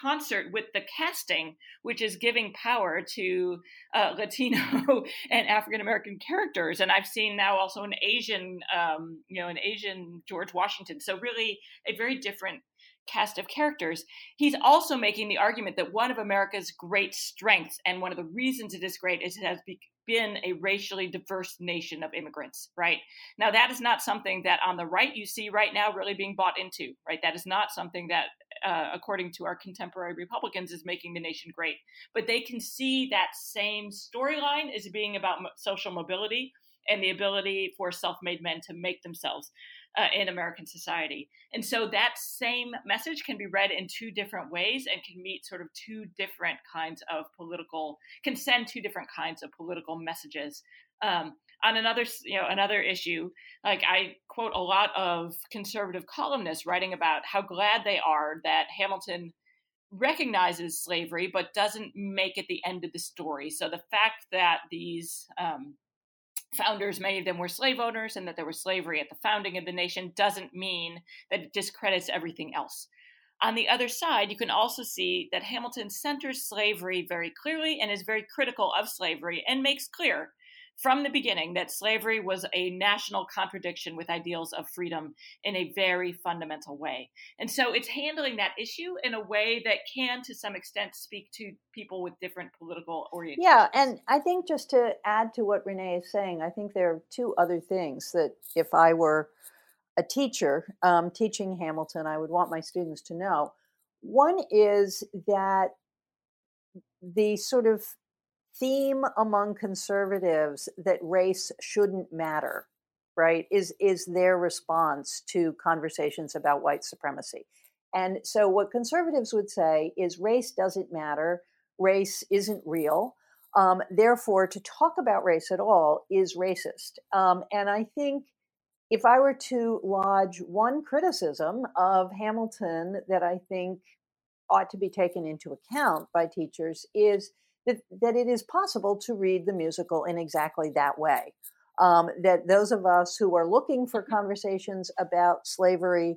S3: concert with the casting, which is giving power to uh, Latino and African American characters. And I've seen now also an Asian, um, you know, an Asian George Washington. So really a very different cast of characters. He's also making the argument that one of America's great strengths and one of the reasons it is great is it has be- been a racially diverse nation of immigrants, right? Now, that is not something that on the right you see right now really being bought into, right? That is not something that, uh, according to our contemporary Republicans, is making the nation great. But they can see that same storyline as being about social mobility and the ability for self made men to make themselves uh, in American society. And so that same message can be read in two different ways and can meet sort of two different kinds of political, can send two different kinds of political messages. Um, on another, you know, another issue, like I quote a lot of conservative columnists writing about how glad they are that Hamilton recognizes slavery but doesn't make it the end of the story. So the fact that these um, founders, many of them were slave owners, and that there was slavery at the founding of the nation doesn't mean that it discredits everything else. On the other side, you can also see that Hamilton centers slavery very clearly and is very critical of slavery and makes clear from the beginning that slavery was a national contradiction with ideals of freedom in a very fundamental way. And so it's handling that issue in a way that can, to some extent, speak to people with different political orientations.
S2: Yeah, and I think just to add to what Renee is saying, I think there are two other things that if I were a teacher um, teaching Hamilton, I would want my students to know. One is that the sort of theme among conservatives that race shouldn't matter right is is their response to conversations about white supremacy. And so what conservatives would say is race doesn't matter race isn't real um, therefore to talk about race at all is racist. Um, and i think if i were to lodge one criticism of hamilton that i think ought to be taken into account by teachers is that, that it is possible to read the musical in exactly that way. Um, that those of us who are looking for conversations about slavery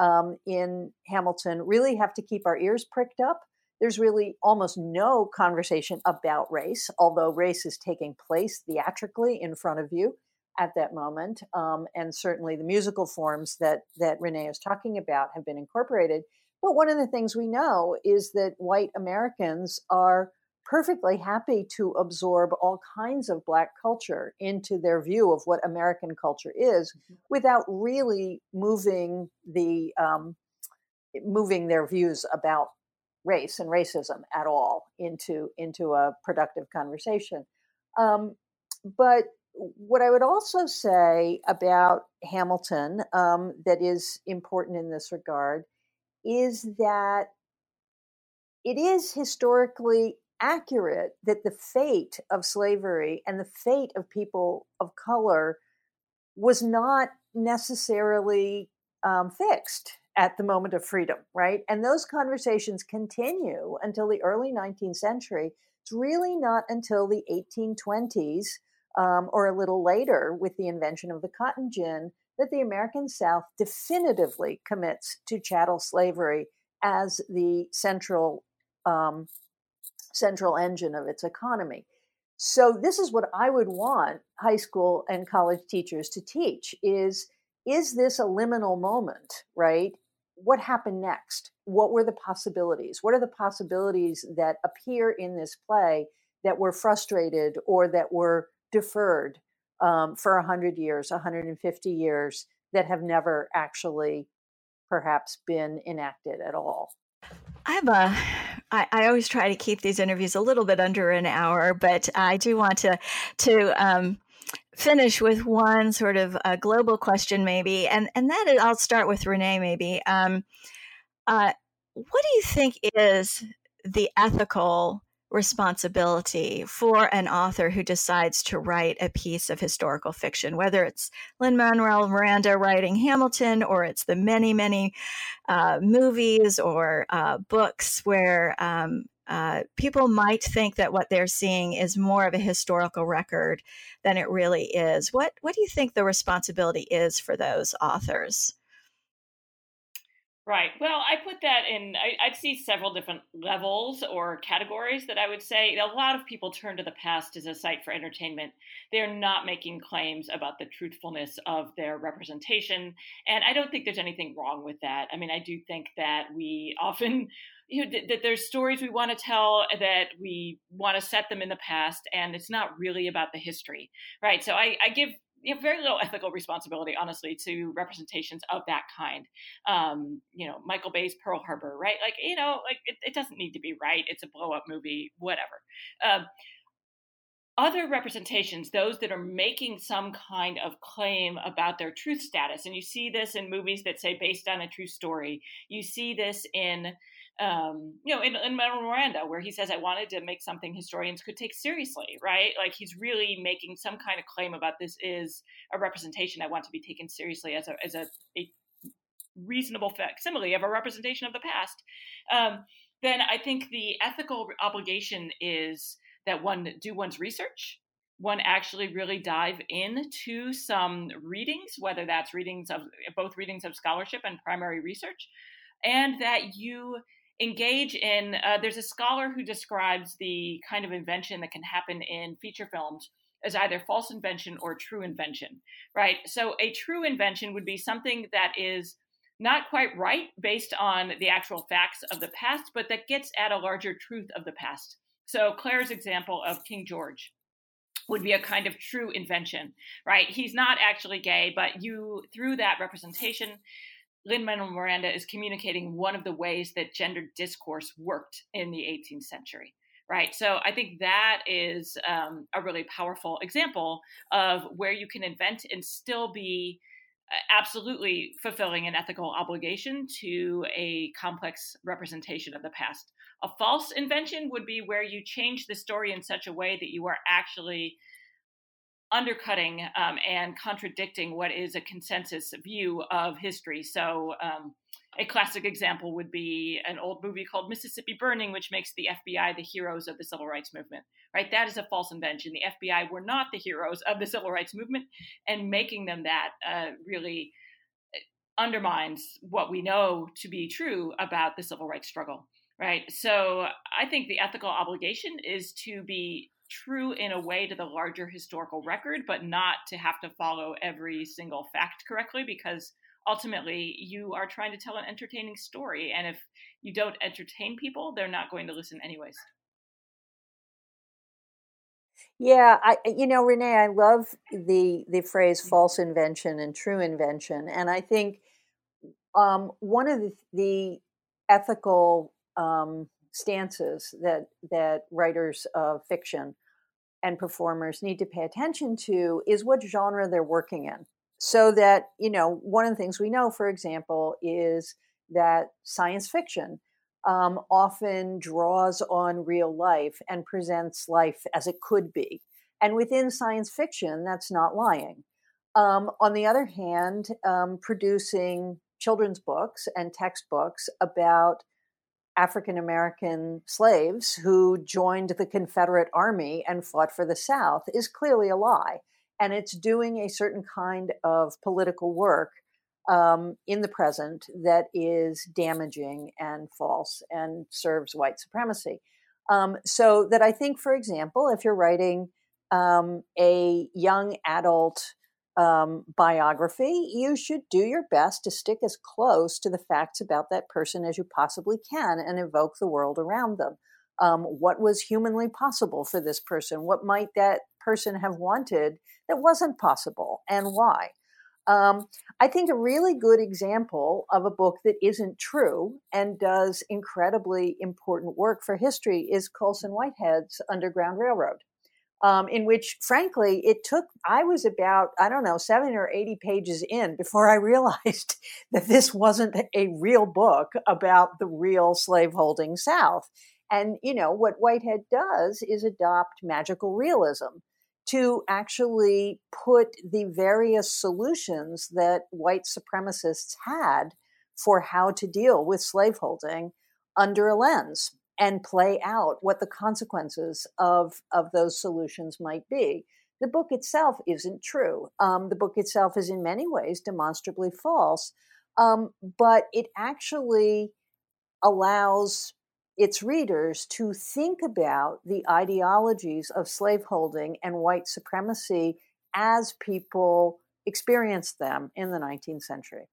S2: um, in Hamilton really have to keep our ears pricked up. There's really almost no conversation about race, although race is taking place theatrically in front of you at that moment. Um, and certainly the musical forms that, that Renee is talking about have been incorporated. But one of the things we know is that white Americans are perfectly happy to absorb all kinds of black culture into their view of what American culture is mm-hmm. without really moving the um, moving their views about race and racism at all into into a productive conversation. Um, but what I would also say about Hamilton um, that is important in this regard is that it is historically accurate that the fate of slavery and the fate of people of color was not necessarily um, fixed at the moment of freedom, right? And those conversations continue until the early 19th century. It's really not until the 1820s um, or a little later with the invention of the cotton gin that the American South definitively commits to chattel slavery as the central um, central engine of its economy. So this is what I would want high school and college teachers to teach is is this a liminal moment, right? What happened next? What were the possibilities? What are the possibilities that appear in this play that were frustrated or that were deferred um, for 100 years, 150 years, that have never actually perhaps been enacted at all?
S1: I have a. I, I always try to keep these interviews a little bit under an hour, but I do want to to um, finish with one sort of global question, maybe, and and that is, I'll start with Renee, maybe. Um, uh, what do you think is the ethical responsibility for an author who decides to write a piece of historical fiction, whether it's Lin Manuel Miranda writing Hamilton, or it's the many, many uh, movies or uh, books where um, uh, people might think that what they're seeing is more of a historical record than it really is. What What do you think the responsibility is for those authors?
S3: Right. Well, I put that in, I, would see several different levels or categories that I would say. A lot of people turn to the past as a site for entertainment. They're not making claims about the truthfulness of their representation. And I don't think there's anything wrong with that. I mean, I do think that we often, you know, th- that there's stories we want to tell that we want to set them in the past, and it's not really about the history. Right. So I, I give you know, very little ethical responsibility, honestly, to representations of that kind. Um, you know, Michael Bay's Pearl Harbor, right? Like, you know, like it, it doesn't need to be right. It's a blow up movie, whatever. Um, other representations, those that are making some kind of claim about their truth status, and you see this in movies that say based on a true story. You see this in um, you know, in, in where he says, I wanted to make something historians could take seriously, right? Like he's really making some kind of claim about this is a representation I want to be taken seriously as a, as a, a reasonable facsimile of a representation of the past. Um, then I think the ethical obligation is that one do one's research, one actually really dive into some readings, whether that's readings of both readings of scholarship and primary research, and that you engage in uh, there's a scholar who describes the kind of invention that can happen in feature films as either false invention or true invention right? So a true invention would be something that is not quite right based on the actual facts of the past but that gets at a larger truth of the past. So claire's example of king george would be a kind of true invention right? He's not actually gay but you through that representation Lin Manuel Miranda is communicating one of the ways that gender discourse worked in the 18th century. Right. So I think that is um, a really powerful example of where you can invent and still be uh, absolutely fulfilling an ethical obligation to a complex representation of the past. A false invention would be where you change the story in such a way that you are actually undercutting um, and contradicting what is a consensus view of history. So, um, a classic example would be an old movie called Mississippi Burning, which makes the FBI the heroes of the civil rights movement. Right? That is a false invention. The FBI were not the heroes of the civil rights movement, and making them that uh, really uh, undermines what we know to be true about the civil rights struggle. Right. So, I think the ethical obligation is to be true in a way to the larger historical record, but not to have to follow every single fact correctly because ultimately you are trying to tell an entertaining story. And if you don't entertain people, they're not going to listen anyways.
S2: Yeah, I you know Renee, I love the the phrase false invention and true invention, and I think um, one of the, the ethical um, stances that that writers of fiction and performers need to pay attention to is what genre they're working in. So that, you know, one of the things we know, for example, is that science fiction um, often draws on real life and presents life as it could be. And within science fiction, that's not lying. Um, on the other hand, um, producing children's books and textbooks about African American slaves who joined the Confederate Army and fought for the South is clearly a lie. And it's doing a certain kind of political work um, in the present that is damaging and false and serves white supremacy. Um, so that I think, for example, if you're writing um, a young adult um, biography, you should do your best to stick as close to the facts about that person as you possibly can and evoke the world around them. Um, what was humanly possible for this person? What might that person have wanted that wasn't possible, and why? Um, I think a really good example of a book that isn't true and does incredibly important work for history is Colson Whitehead's Underground Railroad um, in which, frankly, it took, I was about, I don't know, 70 or 80 pages in before I realized that this wasn't a real book about the real slaveholding South. And, you know, what Whitehead does is adopt magical realism to actually put the various solutions that white supremacists had for how to deal with slaveholding under a lens and play out what the consequences of, of those solutions might be. The book itself isn't true. Um, the book itself is in many ways demonstrably false, um, but it actually allows its readers to think about the ideologies of slaveholding and white supremacy as people experienced them in the 19th century.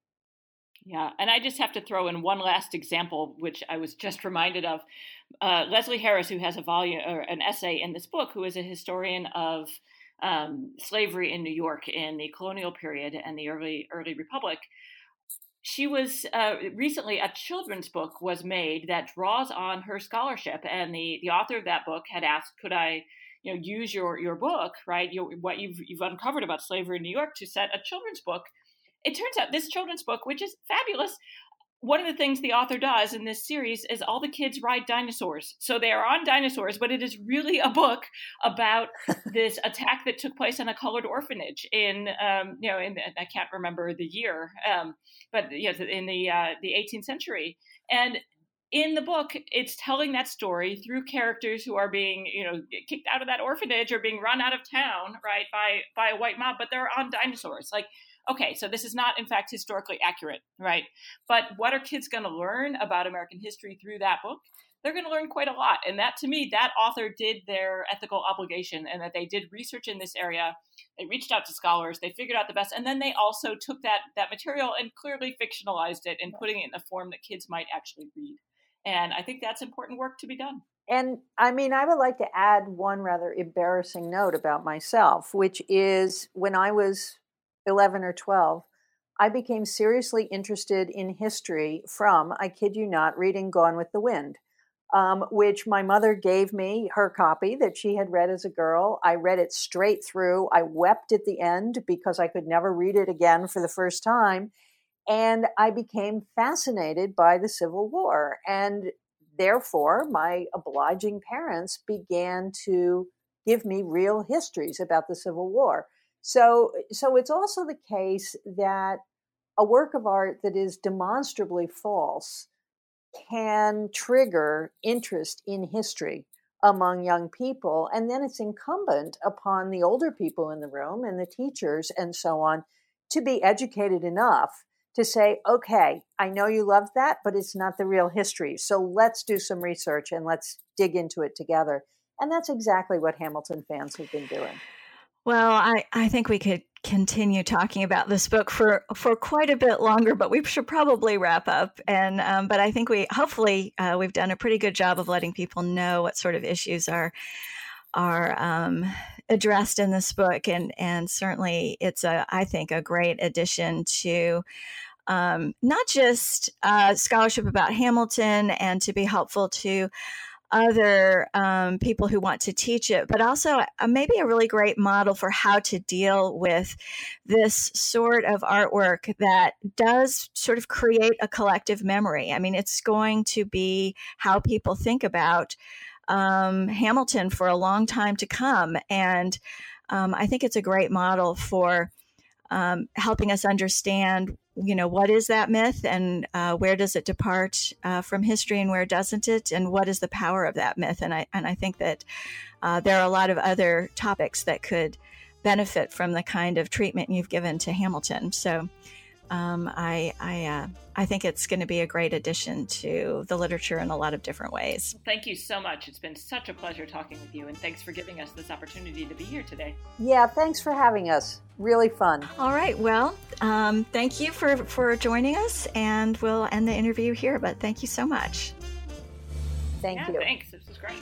S3: Yeah, and I just have to throw in one last example, which I was just reminded of. Uh, Leslie Harris, who has a volume or an essay in this book, who is a historian of um, slavery in New York in the colonial period and the early early republic. She was uh, recently a children's book was made that draws on her scholarship, and the the author of that book had asked, "Could I?" you know use your your book right your, what you've you've uncovered about slavery in new york to set a children's book it turns out this children's book, which is fabulous, one of the things the author does in this series is all the kids ride dinosaurs. So they are on dinosaurs, but it is really a book about this attack that took place in a colored orphanage in, um, you know, in I can't remember the year, um, but you know, in the uh, the 18th century. And in the book, it's telling that story through characters who are being, you know, kicked out of that orphanage or being run out of town, right, by by a white mob, but they're on dinosaurs. Like okay, so this is not, in fact, historically accurate, right? But what are kids going to learn about American history through that book? They're going to learn quite a lot. And that, to me, that author did their ethical obligation and that they did research in this area. They reached out to scholars, they figured out the best, and then they also took that, that material and clearly fictionalized it and putting it in a form that kids might actually read. And I think that's important work to be done.
S2: And I mean, I would like to add one rather embarrassing note about myself, which is when I was 11 or 12, I became seriously interested in history from, I kid you not, reading Gone with the Wind, um, which my mother gave me her copy that she had read as a girl. I read it straight through. I wept at the end because I could never read it again for the first time. And I became fascinated by the Civil War. And therefore, my obliging parents began to give me real histories about the Civil War. So, eh, so it's also the case that a work of art that is demonstrably false can trigger interest in history among young people. And then it's incumbent upon the older people in the room and the teachers and so on to be educated enough to say, okay, I know you love that, but it's not the real history. So let's do some research and let's dig into it together. And that's exactly what Hamilton fans have been doing.
S1: Well, I, I think we could continue talking about this book for, for quite a bit longer, but we should probably wrap up. And um, but I think we hopefully uh, we've done a pretty good job of letting people know what sort of issues are are um, addressed in this book, and and certainly it's a I think a great addition to. Um, not just uh, scholarship about Hamilton and to be helpful to other um, people who want to teach it, but also uh, maybe a really great model for how to deal with this sort of artwork that does sort of create a collective memory. I mean, it's going to be how people think about um, Hamilton for a long time to come. And um, I think it's a great model for um, helping us understand, you know, what is that myth and uh, where does it depart uh, from history and where doesn't it, and what is the power of that myth? And I and I think that uh, there are a lot of other topics that could benefit from the kind of treatment you've given to Hamilton. So um, I I, uh, I think it's going to be a great addition to the literature in a lot of different ways.
S3: Thank you so much. It's been such a pleasure talking with you, and thanks for giving us this opportunity to be here today.
S2: Yeah, thanks for having us. Really fun.
S1: All right. Well, um, thank you for for joining us, and we'll end the interview here. But thank you so much.
S2: Thank
S3: yeah,
S2: you.
S3: Thanks. This was great.